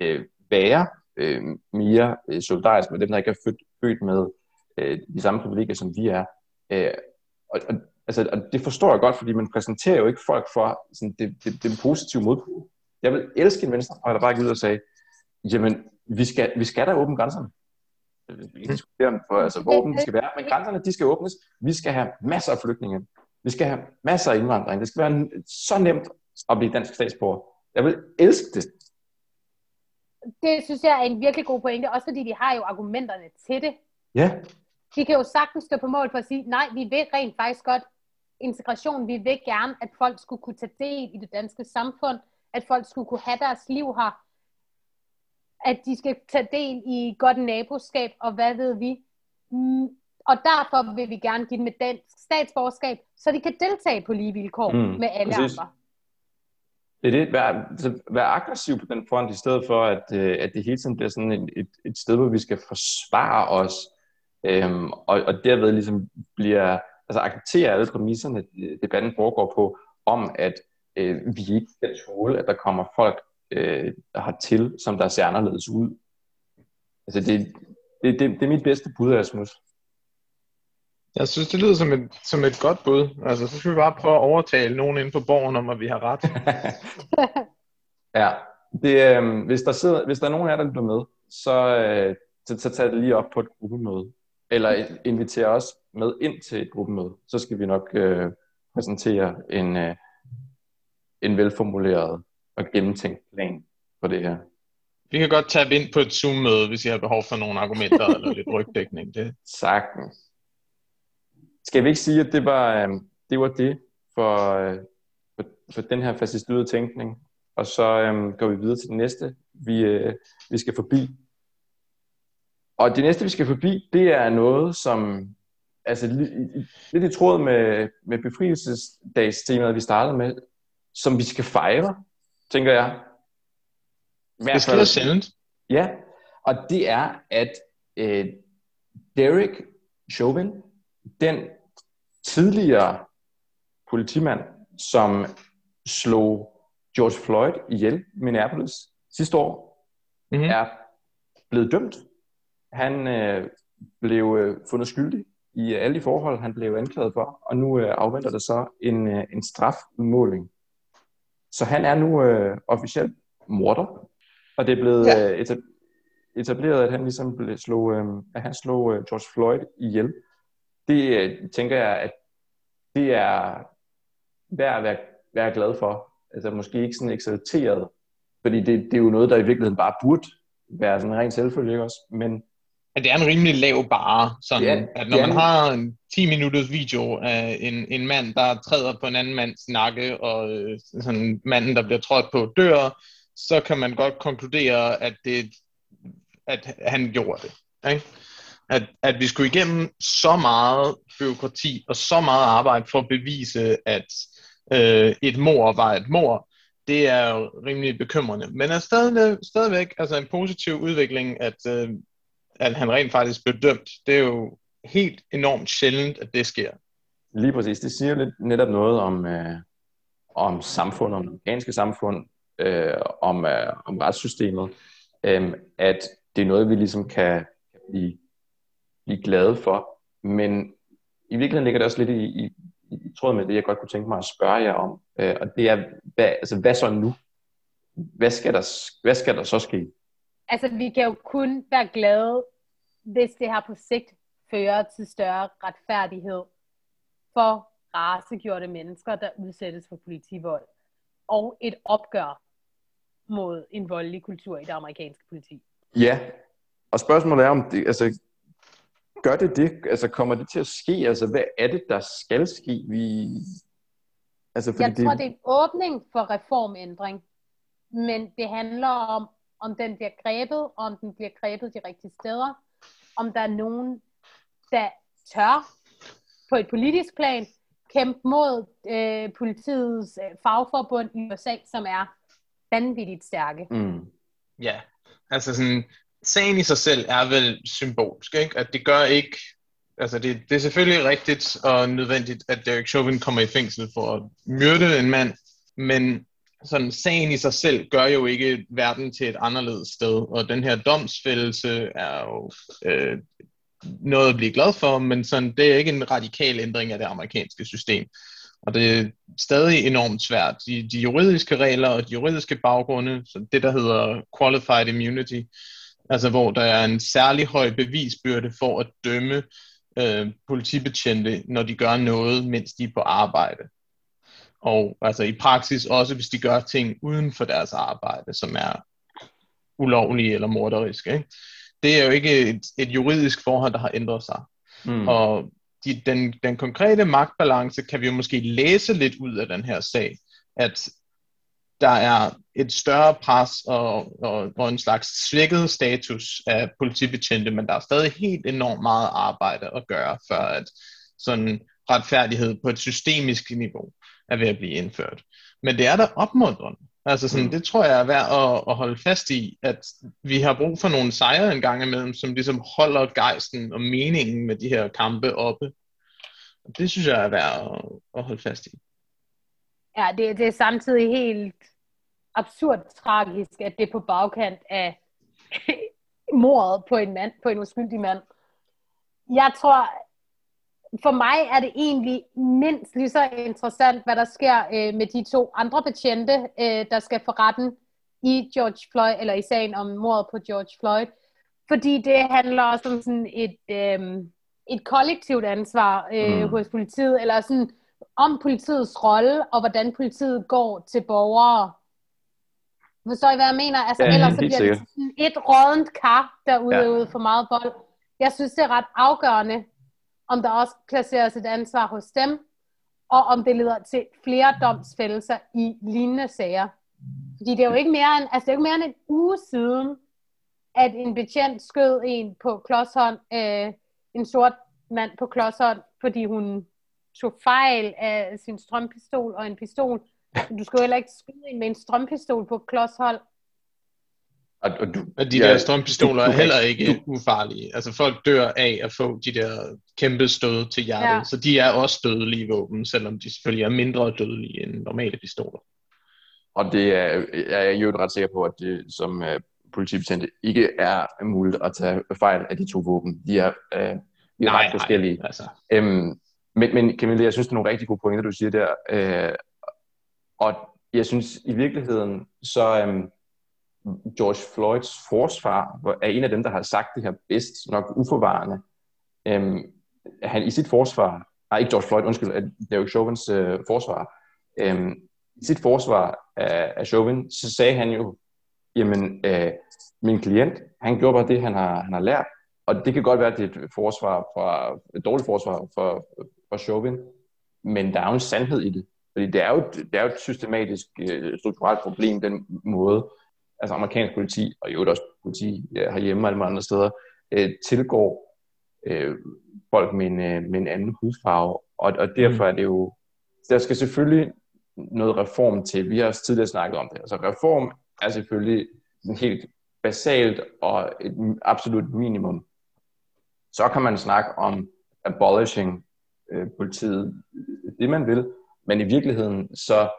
øh, være øh, mere øh, solidarisk med dem, der ikke er født, født med øh, de samme privilegier, som vi er. Øh, og, og, altså, og det forstår jeg godt, fordi man præsenterer jo ikke folk for sådan, det, det, det positive modpol. Jeg vil elske en venstrefløj, der bare gik ud og sagde, jamen, vi skal, vi skal da åbne grænserne. Vi kan diskutere om, for, altså, hvor åbne de skal være, men grænserne, de skal åbnes. Vi skal have masser af flygtninge. Vi skal have masser af indvandring. Det skal være så nemt at blive dansk statsborger. Jeg vil elske det. Det synes jeg er en virkelig god pointe, også fordi de har jo argumenterne til det. Ja. De kan jo sagtens stå på mål for at sige, nej, vi vil rent faktisk godt integration. Vi vil gerne, at folk skulle kunne tage del i det danske samfund, at folk skulle kunne have deres liv her, at de skal tage del i godt naboskab, og hvad ved vi. Mm, og derfor vil vi gerne give dem et dansk statsborgerskab, så de kan deltage på lige vilkår mm, med alle præcis. andre. Det er det, vær, vær aggressiv på den front, i stedet for, at, øh, at det hele tiden bliver sådan et, et, et sted, hvor vi skal forsvare os, øhm, og, og derved ligesom bliver, altså acceptere alle præmisserne, debatten foregår på, om at øh, vi ikke skal tåle, at der kommer folk øh, til, som der ser anderledes ud. Altså det, det, det, det er mit bedste bud, Asmus. Jeg synes, det lyder som et, som et godt bud. Altså, så skal vi bare prøve at overtale nogen inde på borgen om, at vi har ret. (laughs) ja, det, øh, hvis, der sidder, hvis der er nogen af jer, der lytter med, så, øh, så, så tag det lige op på et gruppemøde. Eller inviter os med ind til et gruppemøde. Så skal vi nok øh, præsentere en, øh, en velformuleret og gennemtænkt plan for det her. Vi kan godt tage ind på et Zoom-møde, hvis I har behov for nogle argumenter eller lidt rygdækning. Det. Sagtens. Skal vi ikke sige, at det var, øh, det, var det for, øh, for, for den her fascistoide tænkning? Og så um, går vi videre til det næste, vi, uh, vi skal forbi. Og det næste, vi skal forbi, det er noget, som altså, lidt i tråd med, med befrielsesdagstemaet, vi startede med, som vi skal fejre, tænker jeg. Hvad det sker sjældent. Ja, og det er, at øh, Derek Chauvin, den tidligere politimand, som slog George Floyd ihjel i Minneapolis sidste år, mm-hmm. er blevet dømt. Han øh, blev øh, fundet skyldig i alle de forhold, han blev anklaget for, og nu øh, afventer der så en, øh, en strafmåling. Så han er nu øh, officielt morder, og det er blevet ja. øh, etableret, at han ligesom blev slog, øh, at han slog øh, George Floyd ihjel det øh, tænker jeg, at det er værd at være, være glad for. Altså måske ikke sådan eksalteret, fordi det, det er jo noget, der i virkeligheden bare burde være sådan rent selvfølgelig også, men at det er en rimelig lav bare, sådan, ja, at når ja. man har en 10 minutters video af en, en mand, der træder på en anden mands nakke, og øh, sådan manden, der bliver trådt på, dør, så kan man godt konkludere, at, det, at han gjorde det. Ikke? at, at vi skulle igennem så meget byråkrati og så meget arbejde for at bevise, at øh, et mor var et mor, det er jo rimelig bekymrende. Men er stadig, stadigvæk altså en positiv udvikling, at, øh, at han rent faktisk blev dømt. Det er jo helt enormt sjældent, at det sker. Lige præcis. Det siger lidt netop noget om, øh, om samfundet, om det amerikanske samfund, øh, om, øh, om retssystemet, øh, at det er noget, vi ligesom kan, blive blive glade for. Men i virkeligheden ligger det også lidt i, i, i tråd med det, jeg godt kunne tænke mig at spørge jer om. Øh, og det er, hvad, altså, hvad så nu? Hvad skal, der, hvad skal der så ske? Altså, vi kan jo kun være glade, hvis det her på sigt fører til større retfærdighed for racegjorte mennesker, der udsættes for politivold, og et opgør mod en voldelig kultur i det amerikanske politi. Ja, og spørgsmålet er, om det, altså, gør det det? Altså kommer det til at ske? Altså hvad er det, der skal ske? Vi... Altså, fordi Jeg tror, det... det er en åbning for reformændring. Men det handler om, om den bliver grebet, og om den bliver grebet de rigtige steder. Om der er nogen, der tør på et politisk plan kæmpe mod øh, politiets øh, fagforbund i USA, som er vanvittigt stærke. Mm. Ja, altså sådan, sagen i sig selv er vel symbolsk, ikke? At det gør ikke... Altså, det, det er selvfølgelig rigtigt og nødvendigt, at Derek Chauvin kommer i fængsel for at myrde en mand, men sådan sagen i sig selv gør jo ikke verden til et anderledes sted, og den her domsfældelse er jo øh, noget at blive glad for, men sådan, det er ikke en radikal ændring af det amerikanske system. Og det er stadig enormt svært. De, de juridiske regler og de juridiske baggrunde, så det der hedder qualified immunity, altså hvor der er en særlig høj bevisbyrde for at dømme øh, politibetjente, når de gør noget, mens de er på arbejde. Og altså i praksis også, hvis de gør ting uden for deres arbejde, som er ulovlige eller morderiske. Ikke? Det er jo ikke et, et juridisk forhold, der har ændret sig. Mm. Og de, den, den konkrete magtbalance kan vi jo måske læse lidt ud af den her sag, at der er et større pres og, og, og en slags svækket status af politibetjente, men der er stadig helt enormt meget arbejde at gøre, for at sådan retfærdighed på et systemisk niveau er ved at blive indført. Men det er da opmuntrende. Altså sådan, mm. det tror jeg er værd at, at holde fast i, at vi har brug for nogle sejre en gang imellem, som ligesom holder gejsten og meningen med de her kampe oppe. Og det synes jeg er værd at, at holde fast i. Ja, det, det er samtidig helt absurd tragisk, at det er på bagkant af (laughs) mordet på en mand, på en uskyldig mand. Jeg tror, for mig er det egentlig mindst lige så interessant, hvad der sker øh, med de to andre betjente, øh, der skal for retten i George Floyd, eller i sagen om mordet på George Floyd. Fordi det handler også om sådan et, øh, et kollektivt ansvar øh, mm. hos politiet, eller sådan om politiets rolle, og hvordan politiet går til borgere. Forstår I, hvad jeg mener? Altså, ja, ellers så bliver det sådan et rådent kar, der udøver ja. for meget vold. Jeg synes, det er ret afgørende, om der også placeres et ansvar hos dem, og om det leder til flere domsfældelser i lignende sager. Fordi det er jo ikke mere end, altså det er jo ikke mere end en uge siden, at en betjent skød en på klodshånd, øh, en sort mand på klodshånd, fordi hun tog fejl af sin strømpistol og en pistol. Du skal jo heller ikke skyde en med en strømpistol på klodshold. Og, og, du, og de ja, der strømpistoler du, du, er heller ikke du, ufarlige. Altså folk dør af at få de der kæmpe stød til hjertet, ja. så de er også dødelige våben, selvom de selvfølgelig er mindre dødelige end normale pistoler. Og det er jeg er jo ret sikker på, at det som uh, politibetjente ikke er muligt at tage fejl af de to våben. De er, uh, de er nej, ret forskellige. Nej, altså. øhm, men, men Camille, jeg synes, det er nogle rigtig gode pointer, du siger der. Uh, og jeg synes i virkeligheden, så... Um, George Floyds forsvar er en af dem, der har sagt det her bedst, nok uforvarende. Øhm, han i sit forsvar, nej ikke George Floyd, undskyld, Derek Chauvins øh, forsvar, øhm, i sit forsvar af, af Chauvin, så sagde han jo, jamen, øh, min klient, han gjorde bare det, han har, han har lært, og det kan godt være, at det er et forsvar fra, et dårligt forsvar for, for Chauvin, men der er jo en sandhed i det. Fordi det er jo, det er jo et systematisk, øh, strukturelt problem, den måde, altså amerikansk politi, og jo også politi ja, herhjemme og alle andre steder, øh, tilgår øh, folk med en, øh, med en anden hudfarve. Og, og derfor mm. er det jo, der skal selvfølgelig noget reform til. Vi har også tidligere snakket om det. Altså reform er selvfølgelig helt basalt og et absolut minimum. Så kan man snakke om abolishing øh, politiet, det man vil, men i virkeligheden så,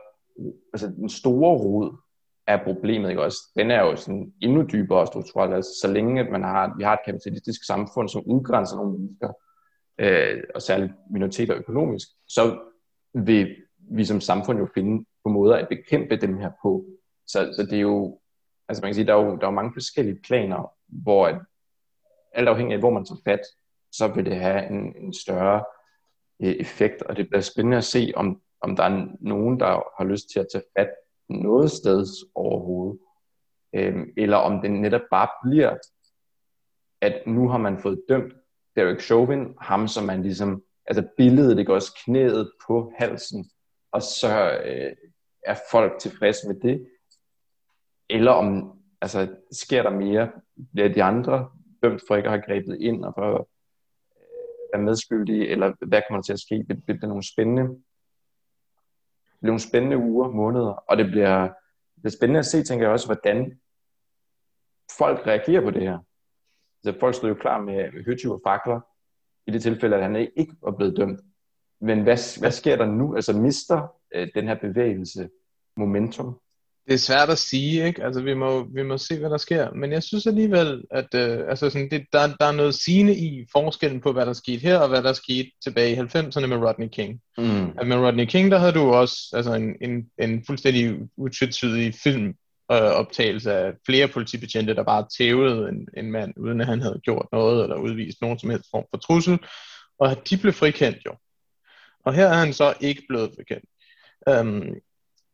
altså den store rod er problemet, ikke også? Den er jo sådan endnu dybere strukturelt. Altså, så længe at man har, vi har et kapitalistisk samfund, som udgrænser nogle mennesker, øh, og særligt minoriteter økonomisk, så vil vi som samfund jo finde på måder at bekæmpe dem her på. Så, så det er jo, altså man kan sige, der er jo, der er jo mange forskellige planer, hvor at, alt afhængig af, hvor man tager fat, så vil det have en, en større øh, effekt, og det bliver spændende at se, om, om der er nogen, der har lyst til at tage fat noget sted overhovedet. Øhm, eller om det netop bare bliver, at nu har man fået dømt Derek Chauvin, ham som man ligesom, altså billedet, det går også knæet på halsen, og så øh, er folk tilfredse med det. Eller om, altså sker der mere, bliver de andre dømt for ikke at have grebet ind og for at være medskyldige, eller hvad kommer der til at ske? Det, det bliver nogle spændende bliver nogle spændende uger, måneder, og det bliver, det bliver spændende at se, tænker jeg også, hvordan folk reagerer på det her. Altså, folk stod jo klar med, med høtyv og fakler, i det tilfælde, at han ikke var blevet dømt. Men hvad, hvad sker der nu? Altså mister øh, den her bevægelse momentum? Det er svært at sige, ikke? Altså, vi må, vi må se, hvad der sker. Men jeg synes alligevel, at øh, altså sådan, det, der, der er noget sigende i forskellen på, hvad der skete her, og hvad der skete tilbage i 90'erne med Rodney King. Mm. At med Rodney King, der havde du også altså en, en, en fuldstændig utvetydig film øh, optagelse af flere politibetjente, der bare tævede en, en mand, uden at han havde gjort noget, eller udvist nogen som helst form for trussel. Og de blev frikendt jo. Og her er han så ikke blevet frikendt. Um,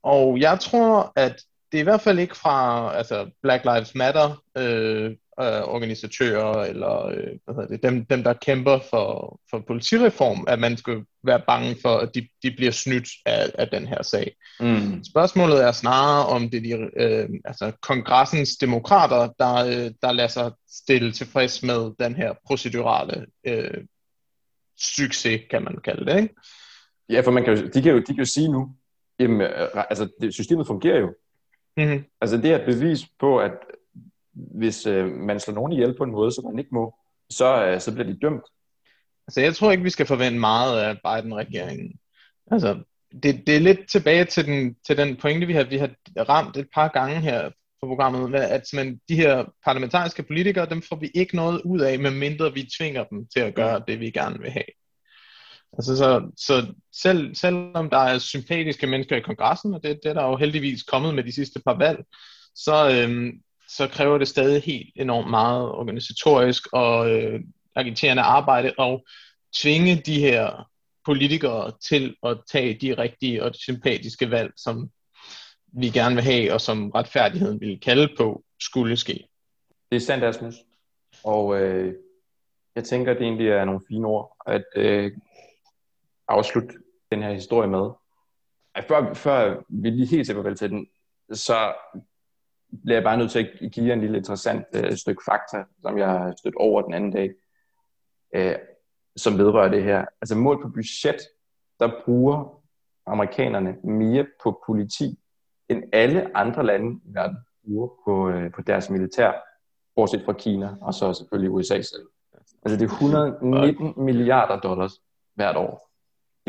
og jeg tror, at det er i hvert fald ikke fra altså Black Lives Matter øh, øh, organisatører eller øh, hvad hedder det, dem, dem, der kæmper for, for politireform, at man skal være bange for, at de, de bliver snydt af, af den her sag. Mm. Spørgsmålet er snarere, om det er de, øh, altså kongressens demokrater, der, øh, der lader sig stille tilfreds med den her procedurale øh, succes, kan man kalde det. Ikke? Ja, for man kan jo, de, kan jo, de kan jo sige nu, jamen, øh, altså, det, systemet fungerer jo. Mm-hmm. Altså det er et bevis på, at hvis øh, man slår nogen ihjel på en måde, som man ikke må, så, øh, så bliver de dømt. Altså, jeg tror ikke, vi skal forvente meget af Biden-regeringen. Altså, det, det er lidt tilbage til den, til den pointe, vi har, vi har ramt et par gange her på programmet, med at man, de her parlamentariske politikere, dem får vi ikke noget ud af, medmindre vi tvinger dem til at gøre det, vi gerne vil have. Altså, så, så selv, selvom der er sympatiske mennesker i kongressen, og det, det er der jo heldigvis kommet med de sidste par valg, så, øhm, så kræver det stadig helt enormt meget organisatorisk og øh, agiterende arbejde og tvinge de her politikere til at tage de rigtige og de sympatiske valg, som vi gerne vil have, og som retfærdigheden ville kalde på, skulle ske. Det er sandt, Asmus. Og øh, jeg tænker, at det egentlig er nogle fine ord at øh, afslutte den her historie med. Før, før vi lige helt sætter til den, så bliver jeg bare nødt til at give jer en lille interessant øh, stykke fakta, som jeg har stødt over den anden dag, øh, som vedrører det her. Altså mål på budget, der bruger amerikanerne mere på politi, end alle andre lande i verden bruger på, øh, på deres militær, bortset fra Kina, og så selvfølgelig USA selv. Altså det er 119 milliarder dollars hvert år.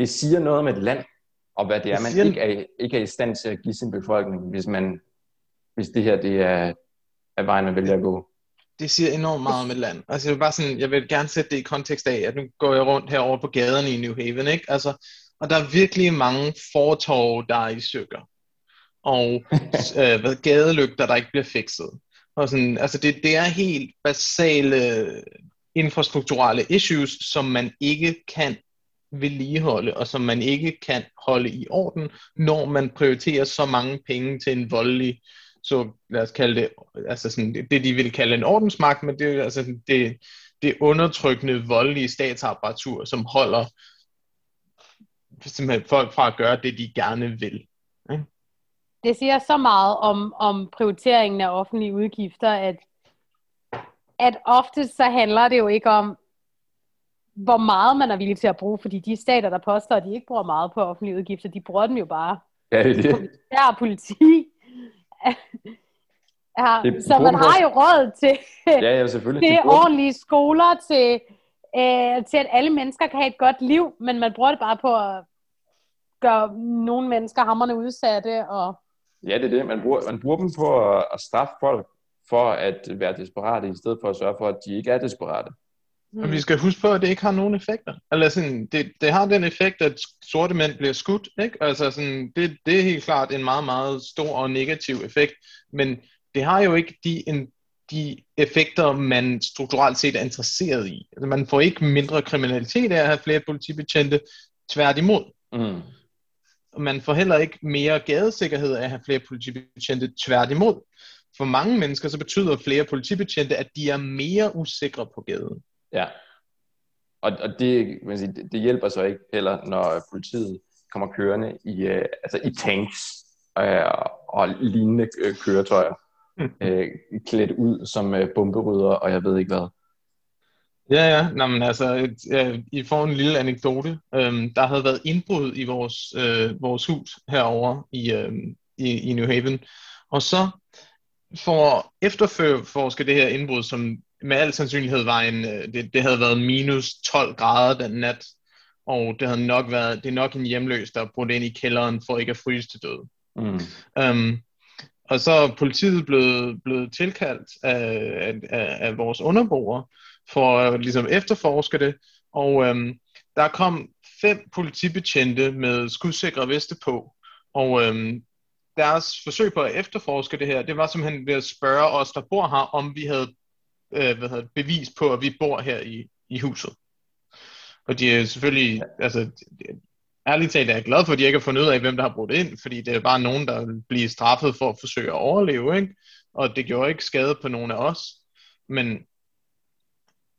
Det siger noget om et land, og hvad det er, man ikke er, ikke er i stand til at give sin befolkning, hvis, man, hvis det her det er, er vejen, man vælger at gå. det siger enormt meget om et land. Altså jeg vil bare sådan, jeg vil gerne sætte det i kontekst af, at nu går jeg rundt herover på gaderne i New Haven, ikke? Altså, og der er virkelig mange fortov, der er i stykker. Og (laughs) øh, hvad, gadelygter, der ikke bliver fikset. Og sådan, altså det, det er helt basale infrastrukturelle issues, som man ikke kan vedligeholde, og som man ikke kan holde i orden, når man prioriterer så mange penge til en voldelig så lad os kalde det, altså sådan, det, det de vil kalde en ordensmagt, men det er altså sådan, det, det undertrykkende, voldelige statsapparatur, som holder simpelthen folk fra at gøre det, de gerne vil. Det siger så meget om, om prioriteringen af offentlige udgifter, at, at ofte så handler det jo ikke om, hvor meget man er villig til at bruge, fordi de stater, der påstår, at de ikke bruger meget på offentlige udgifter, de bruger dem jo bare Ja, det er det. Der politi. ja, Det så man har jo råd til, Ja, ja, selvfølgelig. til ordentlige skoler, til, øh, til at alle mennesker kan have et godt liv, men man bruger det bare på at gøre nogle mennesker hammerne udsatte. Og, Ja, det er det. Man bruger, man bruger dem på at, at straffe folk for at være desperate, i stedet for at sørge for, at de ikke er desperate. Mm. Og vi skal huske på, at det ikke har nogen effekter. Eller sådan, det, det har den effekt, at sorte mænd bliver skudt. Ikke? Altså sådan, det, det er helt klart en meget, meget stor og negativ effekt. Men det har jo ikke de, en, de effekter, man strukturelt set er interesseret i. Altså, man får ikke mindre kriminalitet af at have flere politibetjente. Tværtimod. Mm. Man får heller ikke mere gadesikkerhed af at have flere politibetjente. Tværtimod. For mange mennesker så betyder flere politibetjente, at de er mere usikre på gaden. Ja. Og, og det, man siger, det, det hjælper så ikke heller, når politiet kommer kørende i, øh, altså i tanks øh, og lignende øh, køretøjer, (laughs) øh, klædt ud som øh, bomberydder, og jeg ved ikke hvad. Ja, ja. Nå, men altså, øh, I får en lille anekdote. Øhm, der havde været indbrud i vores, øh, vores hus herover i, øh, i, i New Haven. Og så for at efterforske det her indbrud, som med al sandsynlighed var en, øh, det, det havde været minus 12 grader den nat, og det havde nok været, det er nok en hjemløs, der brudt ind i kælderen for ikke at fryse til døde. Mm. Um, og så er politiet blevet, blevet tilkaldt af, af, af vores underboere for at ligesom efterforske det. Og øhm, der kom fem politibetjente med skudsikre veste på. Og øhm, deres forsøg på at efterforske det her, det var simpelthen ved at spørge os, der bor her, om vi havde øh, hvad hedder, bevis på, at vi bor her i, i huset. Og de er selvfølgelig, altså, ærligt talt er jeg glad for, at de ikke har fundet ud af, hvem der har brugt ind, fordi det er bare nogen, der vil blive straffet for at forsøge at overleve, ikke? Og det gjorde ikke skade på nogen af os. Men,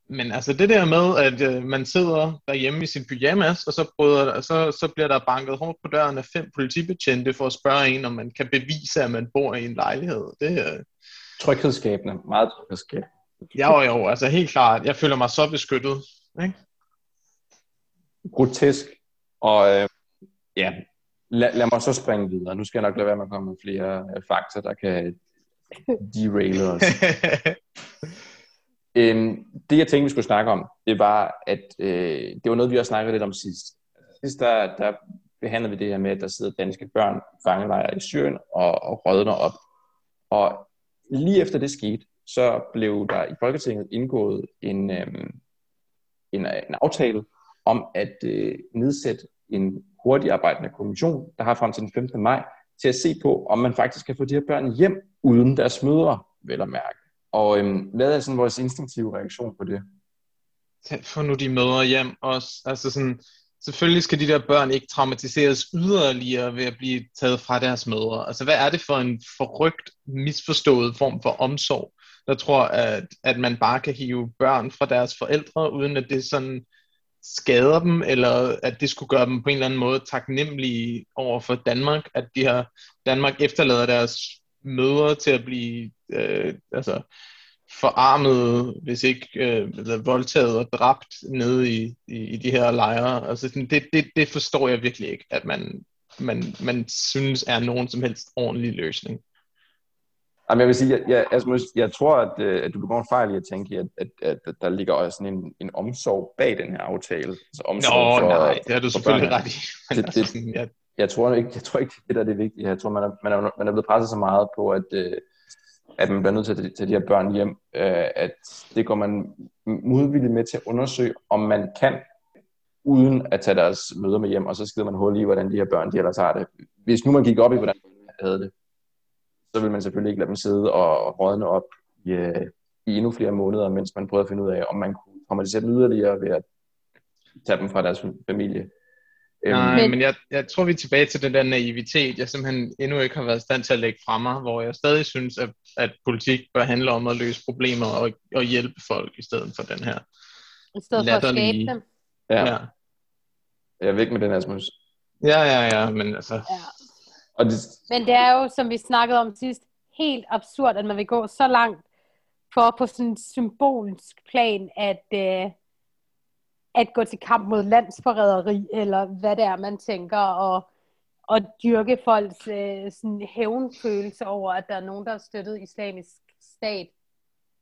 men altså det der med, at øh, man sidder derhjemme i sin pyjamas, og så, bryder, så, så bliver der banket hårdt på døren af fem politibetjente for at spørge en, om man kan bevise, at man bor i en lejlighed. Det er... Øh... Tryghedsskabende, meget tryghedsskabende. Ja, jo, jo, altså helt klart. Jeg føler mig så beskyttet. Ikke? Grotesk. Og øh, ja, lad, lad mig så springe videre. Nu skal jeg nok lade være med at komme med flere øh, fakta, der kan deraile os. (laughs) øhm, det jeg tænkte, vi skulle snakke om, det var, at øh, det var noget, vi også snakkede lidt om sidst. Sidst der, der behandlede vi det her med, at der sidder danske børn fangelejre i Syrien og, og rådner op. Og lige efter det skete, så blev der i Folketinget indgået en, øh, en, en aftale om at øh, nedsætte en hurtigarbejdende kommission, der har frem til den 15. maj, til at se på, om man faktisk kan få de her børn hjem uden deres mødre, vel at mærke. Og øhm, hvad er sådan vores instinktive reaktion på det? Få nu de mødre hjem også. Altså sådan, selvfølgelig skal de der børn ikke traumatiseres yderligere ved at blive taget fra deres mødre. Altså hvad er det for en forrygt, misforstået form for omsorg, der tror, at, at man bare kan hive børn fra deres forældre, uden at det sådan skader dem, eller at det skulle gøre dem på en eller anden måde taknemmelige over for Danmark, at de har Danmark efterlader deres mødre til at blive øh, altså forarmet, hvis ikke øh, voldtaget og dræbt nede i, i, i de her lejre. Altså, det, det, det forstår jeg virkelig ikke, at man, man, man synes er nogen som helst ordentlig løsning. Jamen, jeg vil sige, jeg, jeg, altså, jeg tror, at, øh, at du begår en fejl i at tænke, at, at, at, at der ligger også sådan en, en omsorg bag den her aftale. Altså omsorg Nå, for, nej, det har du selvfølgelig ret i. (laughs) det, det, altså, jeg... Jeg, tror ikke, jeg tror ikke, det er det vigtige. Jeg tror, man er, man er, man er blevet presset så meget på, at, øh, at man bliver nødt til at tage de her børn hjem, øh, at det går man modvilligt med til at undersøge, om man kan, uden at tage deres møder med hjem, og så skriver man hul i, hvordan de her børn de ellers har det. Hvis nu man gik op i, hvordan man havde det, så vil man selvfølgelig ikke lade dem sidde og rådne op i, øh, i endnu flere måneder, mens man prøver at finde ud af, om man kunne traumatisere dem yderligere ved at tage dem fra deres familie. Øhm, Nej, men jeg, jeg tror, vi er tilbage til den der naivitet, jeg simpelthen endnu ikke har været i stand til at lægge frem mig, hvor jeg stadig synes, at, at politik bør handle om at løse problemer og, og hjælpe folk i stedet for den her I stedet for at skabe dem. Ja. ja. Jeg er væk med den, Asmus. Ja, ja, ja, men altså... Ja. Og det... Men det er jo, som vi snakkede om sidst, helt absurd, at man vil gå så langt for på sådan en symbolsk plan, at, øh, at gå til kamp mod landsforræderi, eller hvad det er, man tænker, og, og dyrke folks øh, sådan hævnfølelse over, at der er nogen, der har støttet islamisk stat.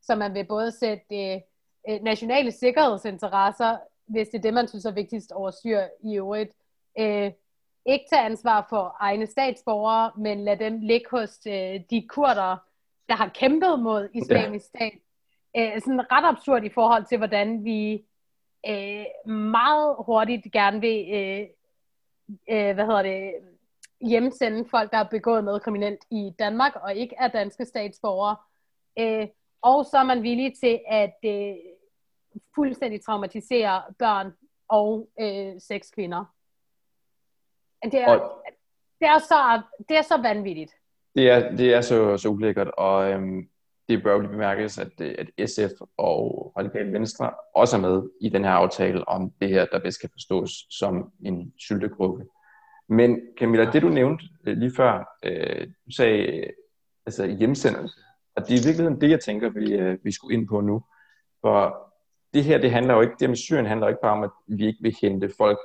Så man vil både sætte øh, øh, nationale sikkerhedsinteresser, hvis det er det, man synes er vigtigst over styr i øvrigt, øh, ikke tage ansvar for egne statsborgere, men lade dem ligge hos øh, de kurder, der har kæmpet mod islamisk ja. stat. Øh, sådan ret absurd i forhold til, hvordan vi øh, meget hurtigt gerne vil øh, øh, hvad hedder det, hjemsende folk, der har begået noget kriminelt i Danmark, og ikke er danske statsborgere. Øh, og så er man villig til at øh, fuldstændig traumatisere børn og øh, seks kvinder. Det er, og, det er, så, det er så vanvittigt. Det er, det er så, så ulækkert, og øhm, det bør lige bemærkes, at, at SF og Radikale Venstre også er med i den her aftale om det her, der bedst kan forstås som en syltekrukke. Men Camilla, det du nævnte øh, lige før, øh, du sagde altså hjemsendelse, og det er i virkeligheden det, jeg tænker, vi, øh, vi skulle ind på nu. For det her, det handler jo ikke, det med Syrien handler ikke bare om, at vi ikke vil hente folk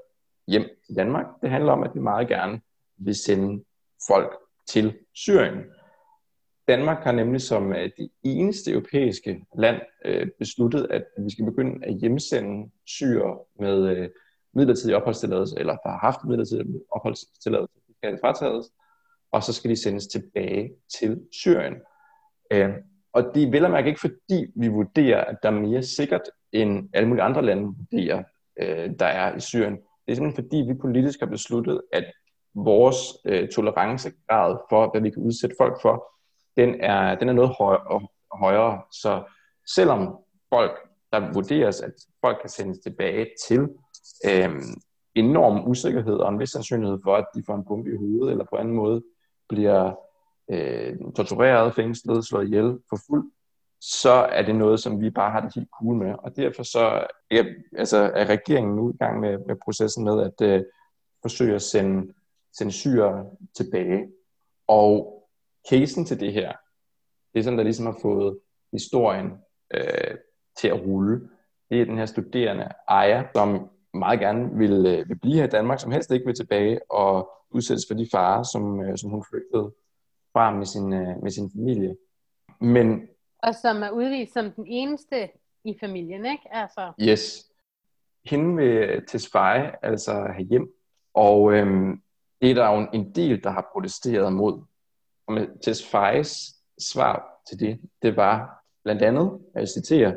hjem til Danmark. Det handler om, at vi meget gerne vil sende folk til Syrien. Danmark har nemlig som øh, det eneste europæiske land øh, besluttet, at vi skal begynde at hjemsende syre med øh, midlertidig opholdstilladelse, eller har haft midlertidig opholdstilladelse, de skal fratages, og så skal de sendes tilbage til Syrien. Øh, og det er vel og mærke ikke fordi, vi vurderer, at der er mere sikkert, end alle mulige andre lande vurderer, der er i Syrien. Det er simpelthen fordi, vi politisk har besluttet, at vores øh, tolerancegrad for, hvad vi kan udsætte folk for, den er, den er noget højere, højere. Så selvom folk, der vurderes, at folk kan sendes tilbage til øh, enorm usikkerhed og en vis sandsynlighed for, at de får en bombe i hovedet, eller på anden måde bliver øh, tortureret, fængslet, slået ihjel, for fuld, så er det noget, som vi bare har det helt cool med. Og derfor så ja, altså, er regeringen nu i gang med, med processen med at øh, forsøge at sende, sende syre tilbage. Og casen til det her, det er sådan, der ligesom har fået historien øh, til at rulle. Det er den her studerende Aya, som meget gerne vil, øh, vil blive her i Danmark, som helst ikke vil tilbage og udsættes for de farer, som, øh, som hun flygtede fra med sin, øh, med sin familie. Men, og som er udvist som den eneste i familien, ikke? Altså, yes, hende vil Tesfaye altså have hjem, og øhm, det er der jo en del, der har protesteret mod. Og med Tesfayes svar til det, det var blandt andet, jeg citerer,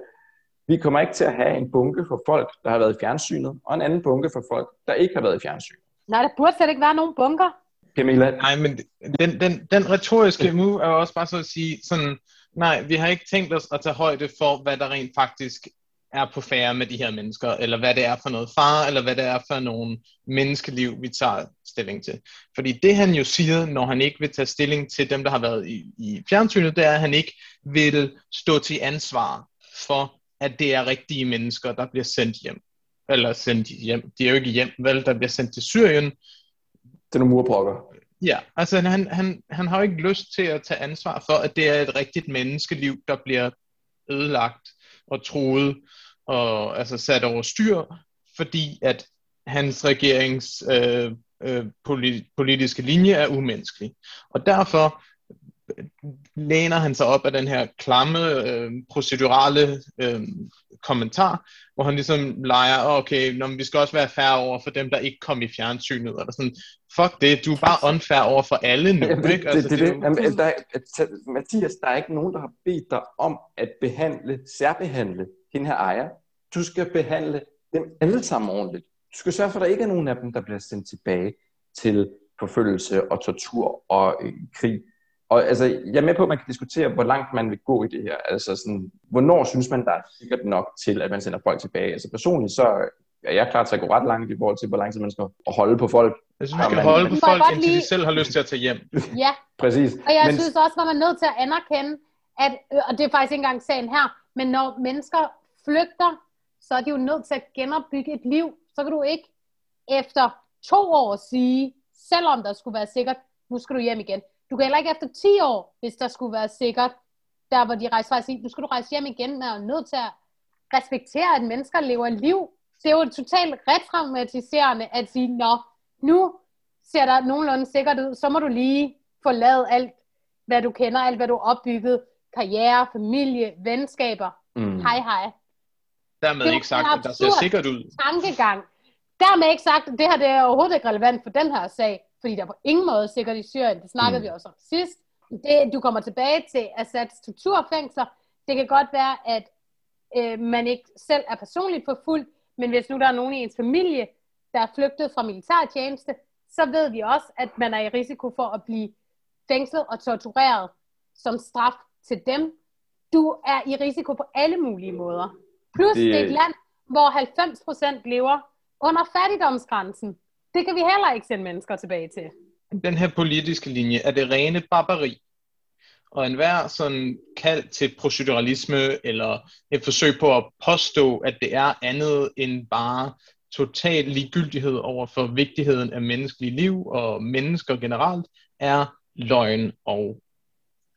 vi kommer ikke til at have en bunke for folk, der har været i fjernsynet, og en anden bunke for folk, der ikke har været i fjernsynet. nej, der burde slet ikke være nogen bunker. Camilla, Nej, men den, den, den retoriske move er også bare så at sige sådan, nej, vi har ikke tænkt os at tage højde for, hvad der rent faktisk er på færre med de her mennesker, eller hvad det er for noget far, eller hvad det er for nogle menneskeliv, vi tager stilling til. Fordi det han jo siger, når han ikke vil tage stilling til dem, der har været i, i fjernsynet, det er, at han ikke vil stå til ansvar for, at det er rigtige mennesker, der bliver sendt hjem. Eller sendt hjem. De er jo ikke hjem, vel? Der bliver sendt til Syrien, det er nogle murbrokker. Ja, altså han, han, han har jo ikke lyst til at tage ansvar for, at det er et rigtigt menneskeliv, der bliver ødelagt og troet og altså sat over styr, fordi at hans regerings øh, øh, politi- politiske linje er umenneskelig. Og derfor læner han sig op af den her klamme, øh, procedurale øh, kommentar, hvor han ligesom leger, okay, når vi skal også være færre over for dem, der ikke kom i fjernsynet, eller sådan, fuck det, du er bare unfair over for alle nu, Jamen, ikke? det, det, det, det. jo- Jamen, der, er- Mathias, der er ikke nogen, der har bedt dig om at behandle, særbehandle hende her ejer. Du skal behandle dem alle sammen ordentligt. Du skal sørge for, at der ikke er nogen af dem, der bliver sendt tilbage til forfølgelse og tortur og øh, krig. Og altså, jeg er med på, at man kan diskutere, hvor langt man vil gå i det her. Altså sådan, hvornår synes man, der er sikkert nok til, at man sender folk tilbage? Altså personligt, så er jeg klar til at gå ret langt i forhold til, hvor lang tid man skal holde på folk. Jeg synes, vi skal Jamen, holde på folk, indtil de lige- selv har lyst til at tage hjem. Ja, Præcis. og jeg Men- synes også, at man er nødt til at anerkende, at, øh, og det er faktisk ikke engang sagen her, men når mennesker flygter, så er de jo nødt til at genopbygge et liv. Så kan du ikke efter to år sige, selvom der skulle være sikkert, nu skal du hjem igen. Du kan heller ikke efter 10 år, hvis der skulle være sikkert, der hvor de rejser sige, nu skal du rejse hjem igen, men er nødt til at respektere, at mennesker lever liv. Det er jo totalt retraumatiserende at sige, nå, nu ser der nogenlunde sikkert ud, så må du lige forlade alt, hvad du kender, alt hvad du har opbygget, karriere, familie, venskaber, Mm. hej hej. Dermed Det er ikke sagt, at der ser sikkert ud. tankegang. Dermed ikke sagt, at det her det er overhovedet ikke relevant for den her sag, fordi der er på ingen måde sikkert i Syrien. Det snakkede Mm. vi også om sidst. Det, du kommer tilbage til Assads torturfængsler. Det kan godt være, at øh, man ikke selv er personligt forfulgt, men hvis nu der er nogen i ens familie, der er flygtet fra militærtjeneste, så ved vi også, at man er i risiko for at blive fængslet og tortureret som straf til dem. Du er i risiko på alle mulige måder. Plus det, Det- det er et land, hvor 90% lever under fattigdomsgrænsen. Det kan vi heller ikke sende mennesker tilbage til. Den her politiske linje er det rene barbari. Og enhver sådan kald til proceduralisme, eller et forsøg på at påstå, at det er andet end bare total ligegyldighed over for vigtigheden af menneskelig liv og mennesker generelt, er løgn og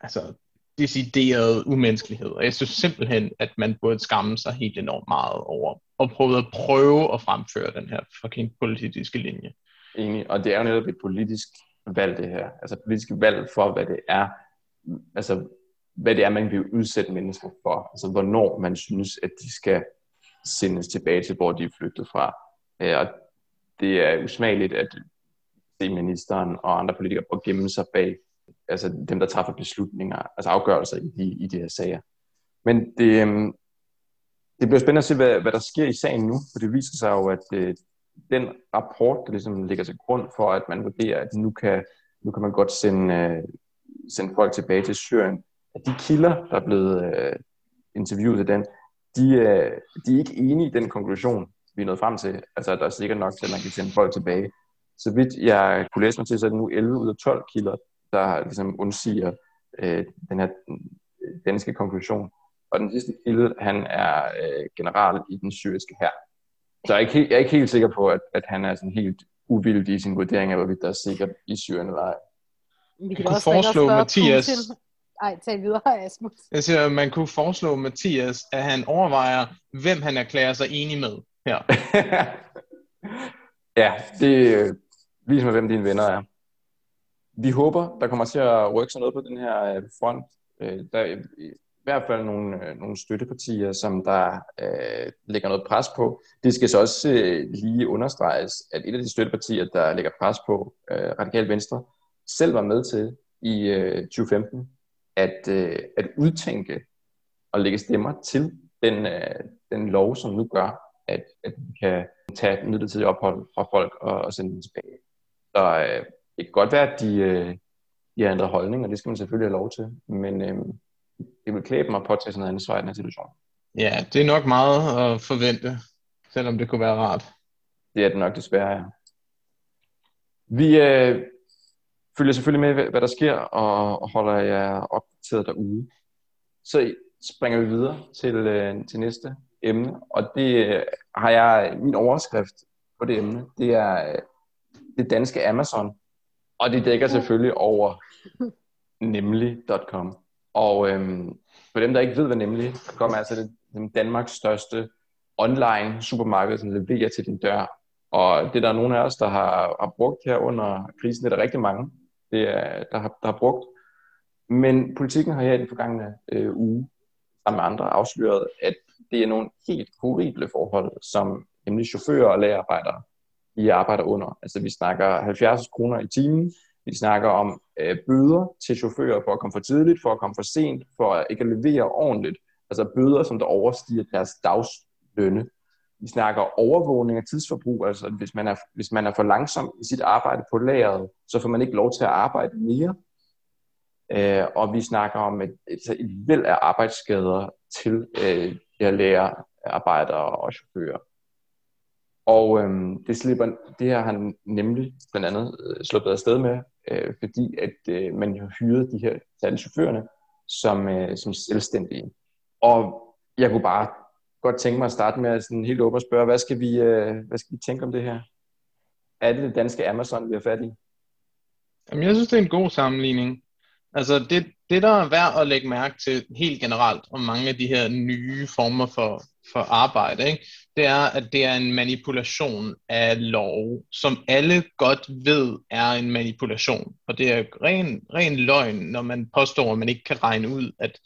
altså decideret umenneskelighed. Og jeg synes simpelthen, at man burde skamme sig helt enormt meget over og prøve at prøve at fremføre den her fucking politiske linje. Enig, og det er jo netop et politisk valg det her. Altså politisk valg for, hvad det er, altså hvad det er, man vil udsætte mennesker for. Altså hvornår man synes, at de skal sendes tilbage til, hvor de er flygtet fra. Øh, og det er usmageligt, at se ministeren og andre politikere på at gemme sig bag altså dem, der træffer beslutninger, altså afgørelser i de, i de her sager. Men det, øhm, det bliver spændende at se, hvad, hvad der sker i sagen nu, for det viser sig jo, at øh, den rapport, der ligesom ligger til grund for, at man vurderer, at nu kan, nu kan man godt sende, øh, sende folk tilbage til Syrien, at de kilder, der er blevet øh, interviewet til den, de, øh, de er ikke enige i den konklusion, vi er nået frem til. Altså, at der er sikkert nok til, at man kan sende folk tilbage. Så vidt jeg kunne læse mig til, så er det nu 11 ud af 12 kilder, der ligesom undsiger øh, den her øh, danske konklusion. Og den sidste kilde, han er øh, general i den syriske hær. Så jeg er, ikke helt, jeg er ikke helt sikker på, at, at han er sådan helt uvildig i sin vurdering af, hvorvidt der er sikkert i Syrien eller ej. Vi kan også foreslå Mathias... Ej, tag videre, Asmus. Jeg siger, man kunne foreslå Mathias, at han overvejer, hvem han erklærer sig enig med her. (laughs) ja, det øh, viser mig, hvem dine venner er. Vi håber, der kommer til at rykke sig noget på den her øh, front. Øh, der er i hvert fald nogle, øh, nogle støttepartier, som der øh, lægger noget pres på. Det skal så også øh, lige understreges, at et af de støttepartier, der lægger pres på, øh, Radikal Venstre, selv var med til i øh, 2015 at, øh, at udtænke og lægge stemmer til den, øh, den lov, som nu gør, at, at vi kan tage midlertidigt ophold fra folk og, og sende dem tilbage. Så øh, det kan godt være, at de, øh, de har ændret holdning, og det skal man selvfølgelig have lov til, men øh, det vil klæbe mig at påtage sådan noget ansvar i den her situation. Ja, det er nok meget at forvente, selvom det kunne være rart. Det er det nok desværre, ja. Vi øh, følger selvfølgelig med, hvad der sker, og holder jer opdateret derude. Så springer vi videre til, øh, til næste emne, og det øh, har jeg, min overskrift på det emne, det er øh, det danske Amazon, og det dækker selvfølgelig over nemlig.com. Og øhm, for dem, der ikke ved, hvad nemlig, kommer altså det, det Danmarks største online supermarked, som leverer til din dør. Og det der er nogle af os, der har, har brugt her under krisen, det er der rigtig mange, det er, der, har, der har brugt. Men politikken har her i den forgangne øh, uge, sammen med andre, afsløret, at det er nogle helt horrible forhold, som nemlig chauffører og lagerarbejdere, de arbejder under. Altså vi snakker 70 kroner i timen, vi snakker om øh, bøder til chauffører for at komme for tidligt, for at komme for sent, for at ikke at levere ordentligt. Altså bøder, som der overstiger deres dagslønne. Vi snakker overvågning af tidsforbrug, altså hvis man, er, hvis man er for langsom i sit arbejde på lageret, så får man ikke lov til at arbejde mere. Øh, og vi snakker om et, et, et væld af arbejdsskader til øh, de her lærerarbejdere og chauffører. Og øhm, det, slipper, det her har han nemlig blandt andet øh, sluppet afsted med, øh, fordi at øh, man jo hyrede de her særlige chaufførerne som, øh, som selvstændige. Og jeg kunne bare godt tænke mig at starte med at sådan helt åbent og spørge, hvad skal, vi, øh, hvad skal vi tænke om det her? Er det det danske Amazon, vi har fat i? Jamen, jeg synes, det er en god sammenligning. Altså, det, det der er værd at lægge mærke til helt generelt om mange af de her nye former for, for arbejde, ikke? det er, at det er en manipulation af lov, som alle godt ved er en manipulation. Og det er ren, ren løgn, når man påstår, at man ikke kan regne ud, at,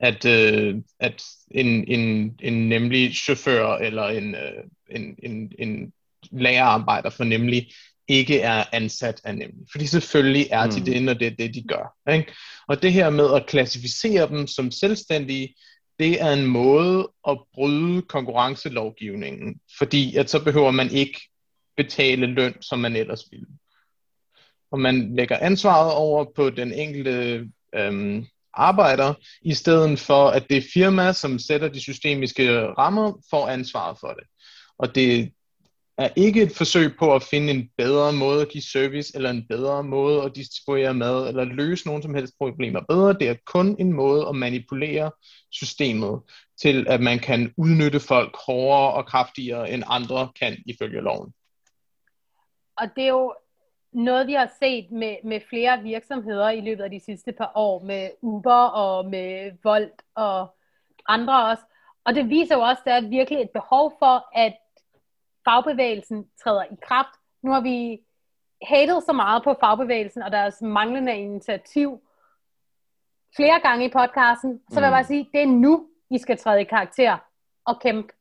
at, øh, at en, en, en nemlig chauffør eller en, øh, en, en, en lagerarbejder for nemlig ikke er ansat af nemlig. Fordi selvfølgelig er de mm. det, når det er det, de gør. Ikke? Og det her med at klassificere dem som selvstændige, det er en måde at bryde konkurrencelovgivningen, fordi at så behøver man ikke betale løn, som man ellers ville. Og man lægger ansvaret over på den enkelte øhm, arbejder, i stedet for at det firma, som sætter de systemiske rammer, får ansvaret for det. Og det er ikke et forsøg på at finde en bedre måde at give service, eller en bedre måde at distribuere mad, eller løse nogen som helst problemer bedre. Det er kun en måde at manipulere systemet til, at man kan udnytte folk hårdere og kraftigere, end andre kan ifølge loven. Og det er jo noget, vi har set med, med flere virksomheder i løbet af de sidste par år, med Uber og med Volt og andre også. Og det viser jo også, at der er virkelig et behov for, at fagbevægelsen træder i kraft. Nu har vi hatet så meget på fagbevægelsen og deres manglende initiativ flere gange i podcasten, så vil jeg mm. bare sige, det er nu, I skal træde i karakter og kæmpe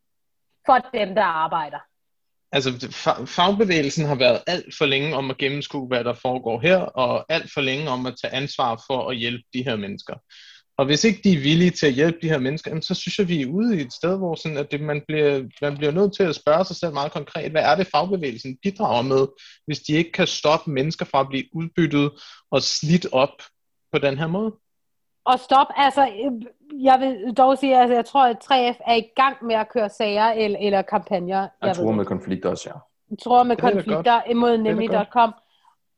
for dem, der arbejder. altså fagbevægelsen har været alt for længe om at gennemskue, hvad der foregår her, og alt for længe om at tage ansvar for at hjælpe de her mennesker. Og hvis ikke de er villige til at hjælpe de her mennesker, så synes jeg, vi er ude i et sted, hvor sådan, at det, man, bliver, man bliver nødt til at spørge sig selv meget konkret, hvad er det fagbevægelsen bidrager med, hvis de ikke kan stoppe mennesker fra at blive udbyttet og slidt op på den her måde? Og stop, altså, jeg vil dog sige, altså, jeg tror, at 3F er i gang med at køre sager eller, eller kampagner. Jeg, jeg tror med konflikter også, ja. Jeg tror med konflikter imod nemlig.com.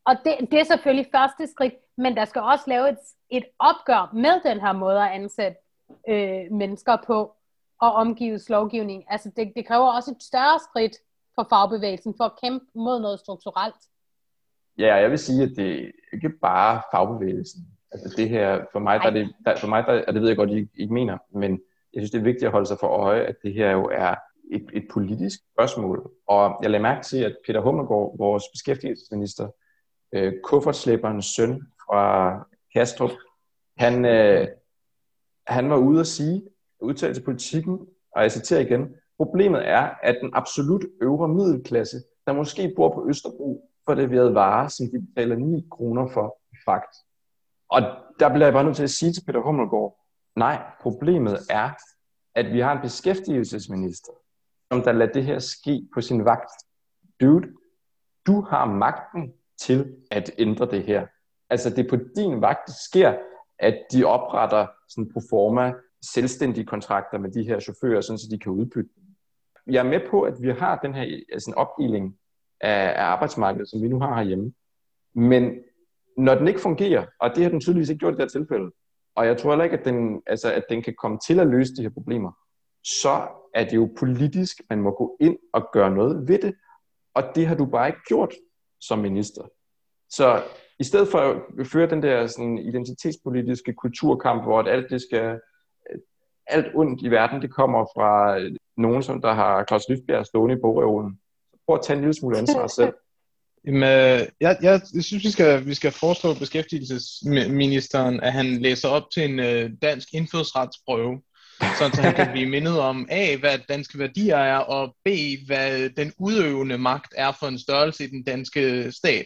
Og det, det er selvfølgelig første skridt, men der skal også lave et, et opgør med den her måde at ansætte øh, mennesker på og omgives lovgivning. Altså det, det kræver også et større skridt for fagbevægelsen for at kæmpe mod noget strukturelt. Ja, jeg vil sige, at det er ikke bare fagbevægelsen. Altså det her, for mig, der er det, der, for mig der, og det ved jeg godt, I ikke mener, men jeg synes, det er vigtigt at holde sig for øje, at det her jo er et, et politisk spørgsmål. Og jeg lader mærke til, at Peter Hummelgaard, vores beskæftigelsesminister, øh, kuffertslæberens søn fra Kastrup, han, øh, han var ude at sige, udtale til politikken, og jeg citerer igen, problemet er, at den absolut øvre middelklasse, der måske bor på Østerbro, får leveret varer, som de betaler 9 kroner for i fragt. Og der bliver jeg bare nødt til at sige til Peter Hummelgaard, nej, problemet er, at vi har en beskæftigelsesminister, som der lader det her ske på sin vagt. Dude, du har magten til at ændre det her. Altså det er på din vagt, det sker, at de opretter sådan pro forma selvstændige kontrakter med de her chauffører, sådan så de kan udbytte dem. Jeg er med på, at vi har den her altså en opdeling af, af arbejdsmarkedet, som vi nu har herhjemme. Men når den ikke fungerer, og det har den tydeligvis ikke gjort i det her tilfælde, og jeg tror heller ikke, at den, altså, at den kan komme til at løse de her problemer, så er det jo politisk, man må gå ind og gøre noget ved det. Og det har du bare ikke gjort som minister. Så i stedet for at føre den der sådan, identitetspolitiske kulturkamp, hvor alt det skal, alt ondt i verden, det kommer fra nogen, som der har Claus Lyftbjerg stående i bogreolen. Prøv at tage en lille smule ansvar selv. (laughs) Jamen, jeg, jeg, jeg synes, vi skal, vi skal foreslå beskæftigelsesministeren, at han læser op til en uh, dansk indfødsretsprøve, så han kan blive mindet om A, hvad danske værdier er, og B, hvad den udøvende magt er for en størrelse i den danske stat.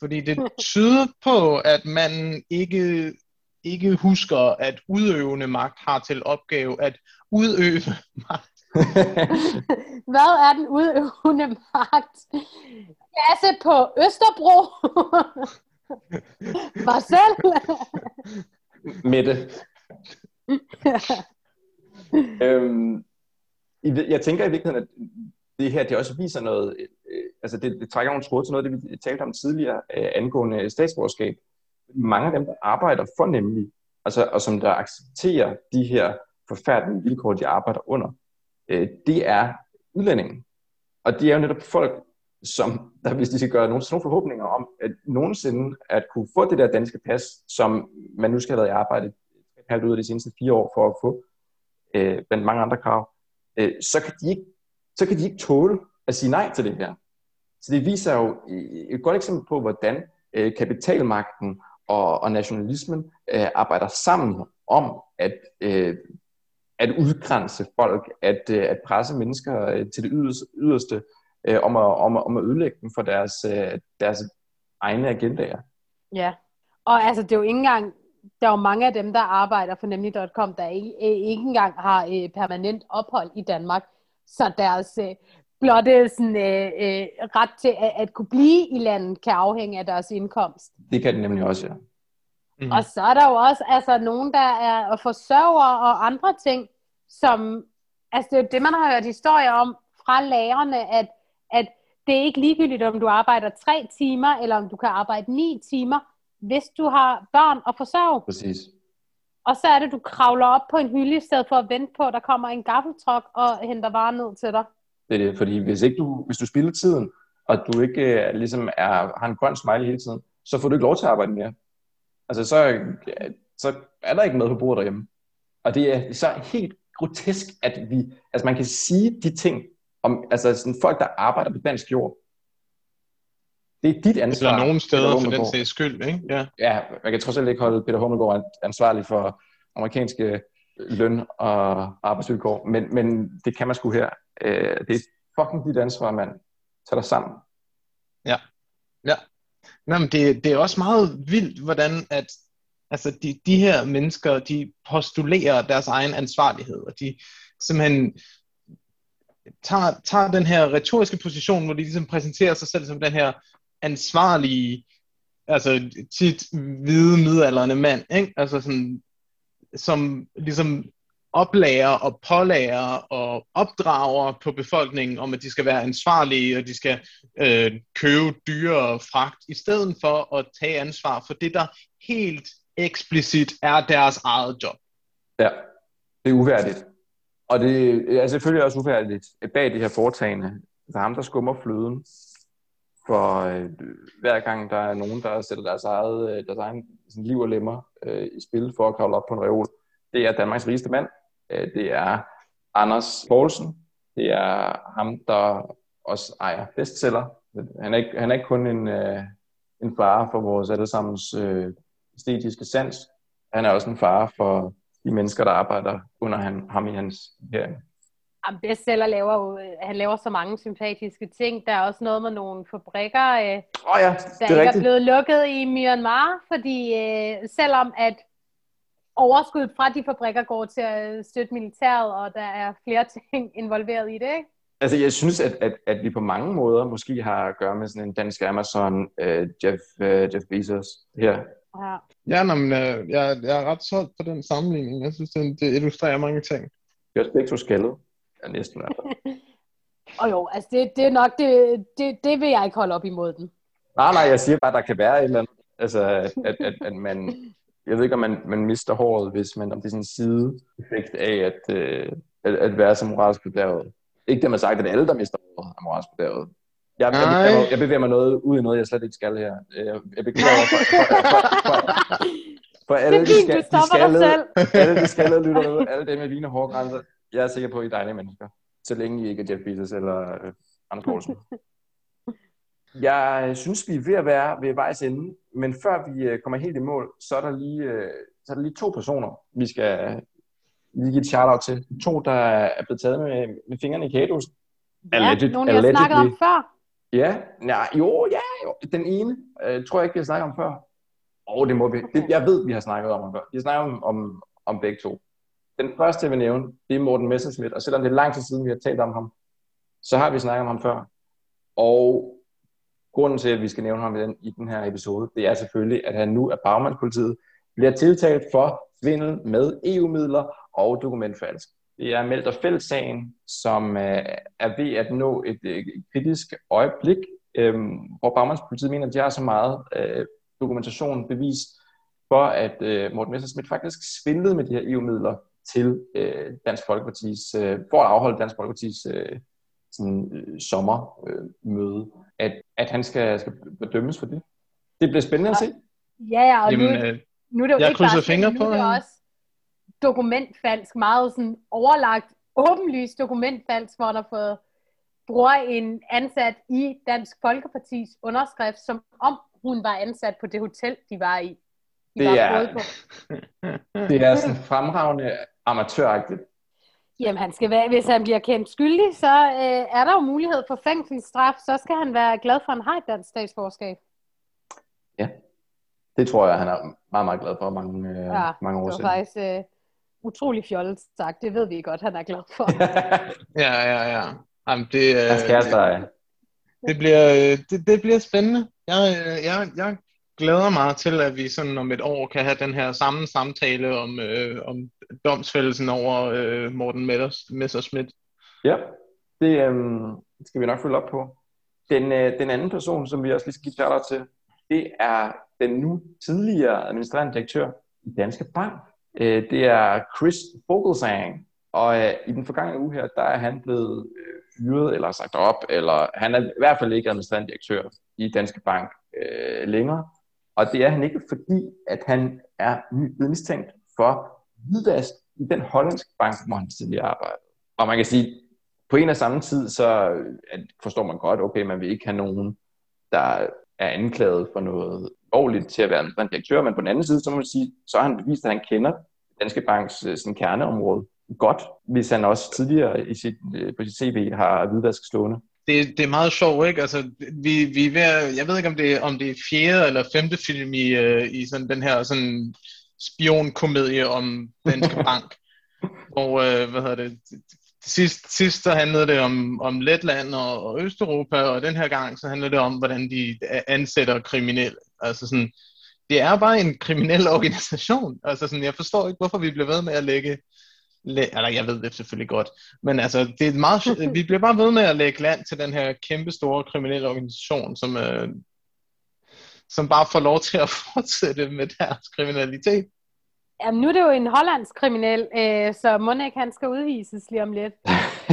Fordi det (laughs) tyder på, at man ikke, ikke husker, at udøvende magt har til opgave at udøve (laughs) magt. (laughs) Hvad er den udøvende magt? Klasse på Østerbro. Marcel. Mette øhm, jeg tænker i virkeligheden, at det her det også viser noget, øh, altså det, det trækker nogle tråde til noget, det vi talte om tidligere øh, angående statsborgerskab. Mange af dem, der arbejder for nemlig, altså, og som der accepterer de her forfærdelige vilkår, de arbejder under, øh, det er udlændinge. Og det er jo netop folk, som der, hvis de skal gøre nogle, nogle forhåbninger om, at nogensinde at kunne få det der danske pas, som man nu skal have været i arbejde halvt ud af de seneste fire år for at få, øh, blandt mange andre krav, øh, så, kan de ikke, så kan de ikke tåle at sige nej til det her. Så det viser jo et godt eksempel på, hvordan øh, kapitalmagten og, og nationalismen øh, arbejder sammen om at, øh, at udgrænse folk, at, øh, at presse mennesker øh, til det yderste, yderste øh, om, at, om, om at ødelægge dem for deres, øh, deres egne agendaer. Ja, og altså det er jo ikke engang, der er jo mange af dem, der arbejder for nemlig.com, der ikke, ikke engang har øh, permanent ophold i Danmark, så deres øh, blotte sådan, øh, øh, ret til at, at kunne blive i landet kan afhænge af deres indkomst. Det kan det nemlig også, ja. Mm. Og så er der jo også altså, nogen, der er forsørger og andre ting, som, altså det er jo det, man har hørt historier om fra lærerne, at, at det er ikke ligegyldigt, om du arbejder tre timer, eller om du kan arbejde ni timer, hvis du har børn og forsørge. Præcis. Og så er det, du kravler op på en hylde, i stedet for at vente på, at der kommer en gaffeltruck og henter varer ned til dig. Det er det, fordi hvis, ikke du, hvis du spilder tiden, og du ikke uh, ligesom er, har en grøn smiley hele tiden, så får du ikke lov til at arbejde mere. Altså, så, så er der ikke noget på bordet derhjemme. Og det er så helt grotesk, at vi, altså man kan sige de ting om, altså sådan folk, der arbejder på dansk jord, det er dit ansvar. Eller nogen steder for den sags skyld, ikke? Ja. ja, jeg kan trods alt ikke holde Peter Hummelgaard ansvarlig for amerikanske løn- og arbejdsvilkår, men, men det kan man sgu her. Øh, det er fucking dit ansvar, mand. Tag dig sammen. Ja. Ja. Nå, men det, det er også meget vildt, hvordan at altså de, de her mennesker, de postulerer deres egen ansvarlighed, og de simpelthen tager, tager den her retoriske position, hvor de ligesom præsenterer sig selv som den her ansvarlige, altså tit hvide midalderne mand, ikke? Altså sådan, som ligesom oplager og pålager og opdrager på befolkningen om, at de skal være ansvarlige, og de skal øh, købe dyre fragt, i stedet for at tage ansvar for det, der helt eksplicit er deres eget job. Ja, det er uværdigt. Og det er selvfølgelig også uværdigt bag det her foretagende. Der er ham, der skummer fløden. For øh, hver gang der er nogen, der sætter deres, eget, øh, deres egen sådan, liv og lemmer øh, i spil for at kravle op på en reol, det er Danmarks rigeste mand. Øh, det er Anders Poulsen. Det er ham, der også ejer bestseller. Han er ikke, han er ikke kun en, øh, en fare for vores allesammens øh, æstetiske sans. Han er også en fare for de mennesker, der arbejder under han, ham i hans her. Jamen, bestseller laver jo, han laver så mange sympatiske ting. Der er også noget med nogle fabrikker, øh, oh ja, der det er ikke rigtigt. er blevet lukket i Myanmar, fordi øh, selvom at overskuddet fra de fabrikker går til at støtte militæret, og der er flere (laughs) ting involveret i det, ikke? Altså, jeg synes, at, at, at vi på mange måder måske har at gøre med sådan en dansk Amazon, uh, Jeff, uh, Jeff Bezos her. Ja. Ja, nå, men, øh, jeg, jeg er ret solgt på den sammenligning. Jeg synes, det, det illustrerer mange ting. Vi er også begge to skaldet. Ja, næsten i hvert fald. (laughs) Og jo, altså det, det er nok, det, det, det vil jeg ikke holde op imod den. Nej, nej, jeg siger bare, at der kan være et eller andet. Altså, at, at, at man... (laughs) Jeg ved ikke, om man, man mister håret, hvis man... Om det er sådan en sideeffekt af at, øh, at, at være så moralsk bedrevet. Ikke det, man sagt, at alle, der mister håret, er moralsk bedrevet. Jeg, jeg, bevæger, mig- jeg bevæger mig noget ud i noget, jeg slet ikke skal her. Jeg, jeg beklager for, for, for, for, for (laughs) alle Det de, skal, de skaldede, selv. alle de skaldede lytter alle dem med vine hårgrænser. Jeg er sikker på, at I er dejlige mennesker. Så længe I ikke er Jeff Bezos eller øh, Anders Poulsen. (laughs) Jeg synes, vi er ved at være ved vejs ende, men før vi øh, kommer helt i mål, så er der lige, øh, så er der lige to personer, vi skal lige give et shout-out til. To, der er blevet taget med, med fingrene i kædhusen. Ja, Alleged- nogen jeg har snakket om før. Ja, nej, jo, ja, jo. Den ene øh, tror jeg ikke, vi har snakket om før. Åh, oh, det må vi. Det, jeg ved, vi har snakket om ham før. Vi har snakket om, om, om begge to. Den første, jeg vil nævne, det er Morten Messerschmidt, og selvom det er lang tid siden, vi har talt om ham, så har vi snakket om ham før. Og grunden til, at vi skal nævne ham i den, i den her episode, det er selvfølgelig, at han nu af bagmandspolitiet bliver tiltalt for svindel med EU-midler og dokumentfalsk. Det er Melter og Fældt-sagen, som øh, er ved at nå et, øh, kritisk øjeblik, øh, hvor bagmandspolitiet mener, at de har så meget øh, dokumentation, bevis for, at øh, Morten Messerschmidt faktisk svindlede med de her EU-midler til øh, Dansk Folkepartis, øh, for at afholde Dansk Folkepartis øh, sådan, øh, sommermøde, øh, møde, at, at han skal, skal bedømmes for det. Det bliver spændende at se. Ja, ja, og Jamen, nu, øh, nu er det jo jeg ikke krydser bare fingre nu på, er det også dokumentfalsk, meget sådan overlagt, åbenlyst dokumentfalsk, hvor der fået bruger en ansat i Dansk Folkepartis underskrift, som om hun var ansat på det hotel, de var i. De Det var er- på. (laughs) Det er sådan fremragende amatøragtigt. Jamen, han skal være, hvis han bliver kendt skyldig, så øh, er der jo mulighed for fængselsstraf, så skal han være glad for, at han har et dansk statsborgerskab. Det tror jeg, han er meget, meget glad for mange, øh, Ja, mange år det var siden. faktisk øh, utrolig fjollet sagt. Det ved vi godt, han er glad for. (laughs) Ja, ja, ja. Jamen, det, øh, Hans kæreste er det, bliver, øh, det, det bliver spændende. Jeg, øh, jeg, jeg glæder mig til, at vi sådan om et år kan have den her samme samtale om, øh, om domsfældelsen over øh, Morten Messerschmidt. Ja, det øh, skal vi nok følge op på. Den, øh, den anden person, som vi også lige skal give shout til, det er den nu tidligere administrerende direktør i Danske Bank. Øh, det er Chris Vogelsang. Og øh, i den forgangne uge her, der er han blevet øh, fyret eller sagt op, eller han er i hvert fald ikke administrerende direktør i Danske Bank øh, længere. Og det er han ikke, fordi at han er blevet mistænkt for hvidvask i den hollandske bank, hvor han tidligere arbejdede. Og man kan sige, på en og samme tid, så at forstår man godt, okay, man vil ikke have nogen, der er anklaget for noget lovligt til at være en direktør, men på den anden side, så må man sige, så har han bevist, at han kender Danske Banks øh, sådan, kerneområde godt, hvis han også tidligere i sit, øh, på sit CV har hvidvask stående det, det er meget sjovt, ikke? Altså, vi, vi er ved at, jeg ved ikke, om det, om det er fjerde eller femte film i, uh, i sådan den her sådan spionkomedie om Danske (laughs) Bank. Og uh, hvad hedder det? Sidst, sidst så handlede det om, om Letland og, og Østeuropa, og den her gang så handler det om, hvordan de ansætter kriminelle. Altså sådan, det er bare en kriminel organisation. Altså sådan, jeg forstår ikke, hvorfor vi bliver ved med at lægge eller jeg ved det selvfølgelig godt, men altså, det er meget, vi bliver bare ved med at lægge land til den her kæmpe store kriminelle organisation, som, øh, som bare får lov til at (laughs) fortsætte med deres kriminalitet. Jamen, nu er det jo en hollandsk kriminel, øh, så Monik han skal udvises lige om lidt.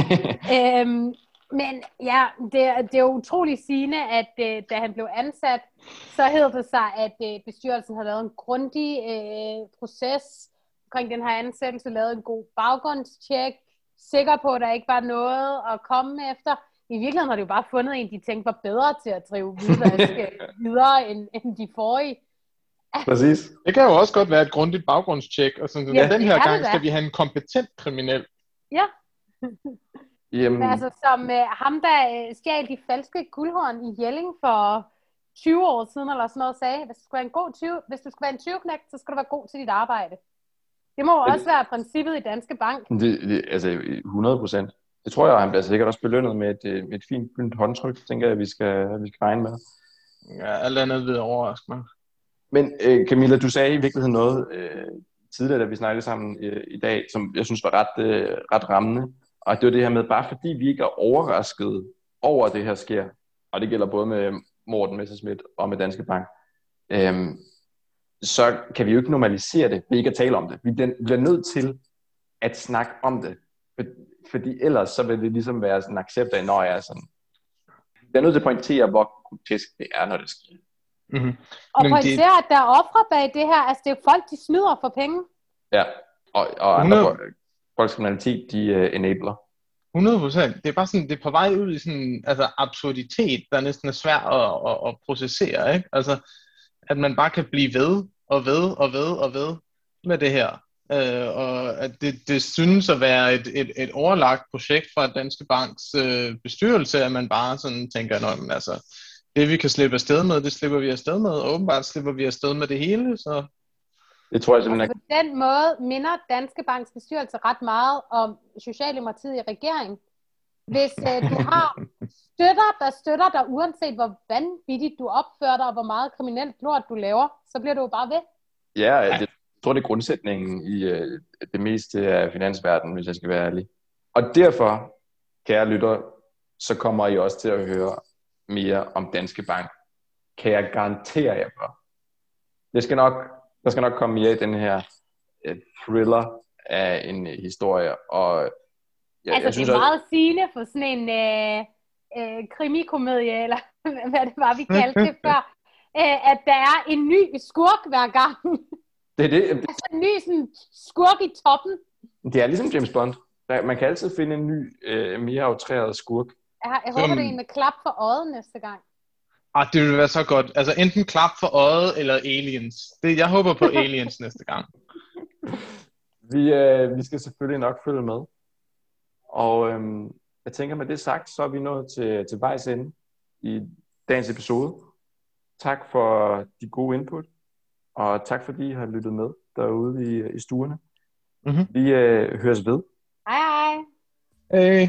(laughs) øhm, men ja, det, det er jo utroligt sigende, at øh, da han blev ansat, så hed det sig, at øh, bestyrelsen havde lavet en grundig øh, proces omkring den her ansættelse, lavet en god baggrundstjek, sikker på, at der ikke var noget at komme efter. I virkeligheden har de jo bare fundet en, de tænkte var bedre til at drive hvidvask (laughs) videre end, end de forrige. Præcis. Det kan jo også godt være et grundigt baggrundstjek, og sådan, ja, den her gang skal vi have en kompetent kriminel. Ja. (laughs) Jamen. Men altså, som uh, ham, der uh, stjal de falske guldhorn i Jelling for 20 år siden, eller sådan noget, sagde, hvis du skal være en god 20, hvis du skal være en 20 så skal du være god til dit arbejde. Det må jo også være princippet i Danske Bank. Det, det, altså 100 procent. Det tror jeg, han bliver sikkert også belønnet med et, øh, med et fint gyldent håndtryk, tænker jeg, vi skal, vi skal regne med. Ja, alt andet vil overraske mig. Men øh, Camilla, du sagde i virkeligheden noget øh, tidligere, da vi snakkede sammen øh, i dag, som jeg synes var ret, øh, ret rammende. Og det var det her med, bare fordi vi ikke er overrasket over, at det her sker, og det gælder både med Morten Messerschmidt og med Danske Bank, øh, så kan vi jo ikke normalisere det ved ikke at tale om det. Vi bliver nødt til at snakke om det. For, fordi ellers så vil det ligesom være sådan en accept af, når jeg er sådan. Jeg er nødt til at pointere, hvor grotesk det er, når det sker. Mm-hmm. Og pointere, det... at der er ofre bag det her. Altså det er folk, de snyder for penge. Ja, og, og andre 100... folks kriminalitet, de uh, enabler. 100 procent. Det er bare sådan, det er på vej ud i sådan, altså absurditet, der næsten er svært at, at, at processere, ikke? Altså, at man bare kan blive ved og ved og ved og ved med det her. Øh, og at det, det synes at være et, et, et overlagt projekt fra Danske Banks øh, bestyrelse, at man bare sådan tænker, at altså, det vi kan slippe afsted med, det slipper vi afsted med, og åbenbart slipper vi afsted med det hele, så... Det tror jeg simpelthen altså, På den måde minder Danske Banks bestyrelse ret meget om Socialdemokratiet i regeringen. Hvis øh, du har støtter, der støtter dig, uanset hvor vanvittigt du opfører dig, og hvor meget kriminelt lort du laver, så bliver du jo bare ved. Ja, det, jeg tror, det er grundsætningen i øh, det meste af finansverdenen, hvis jeg skal være ærlig. Og derfor, kære lytter, så kommer I også til at høre mere om Danske Bank. Kan jeg garantere jer for. Det skal nok, der skal nok komme mere i den her øh, thriller af en historie, og Ja, altså, jeg synes, det er meget at... sigende for sådan en øh, øh, krimikomedie, eller (laughs) hvad det var, vi kaldte det før, (laughs) øh, at der er en ny skurk hver gang. Det er det. (laughs) Altså en ny sådan, skurk i toppen. Det er ligesom James Bond. Man kan altid finde en ny, øh, mere aftræret skurk. Jeg, jeg håber, det er en med klap for øjet næste gang. Ah, det vil være så godt. Altså enten klap for øjet eller aliens. Det, jeg håber på aliens næste gang. Vi, øh, vi skal selvfølgelig nok følge med. Og øhm, jeg tænker med det sagt, så er vi nået til, til vejs ende i dagens episode. Tak for de gode input, og tak fordi I har lyttet med derude i, i stuerne. Mm-hmm. Vi øh, høres ved. Hej hej. Hej.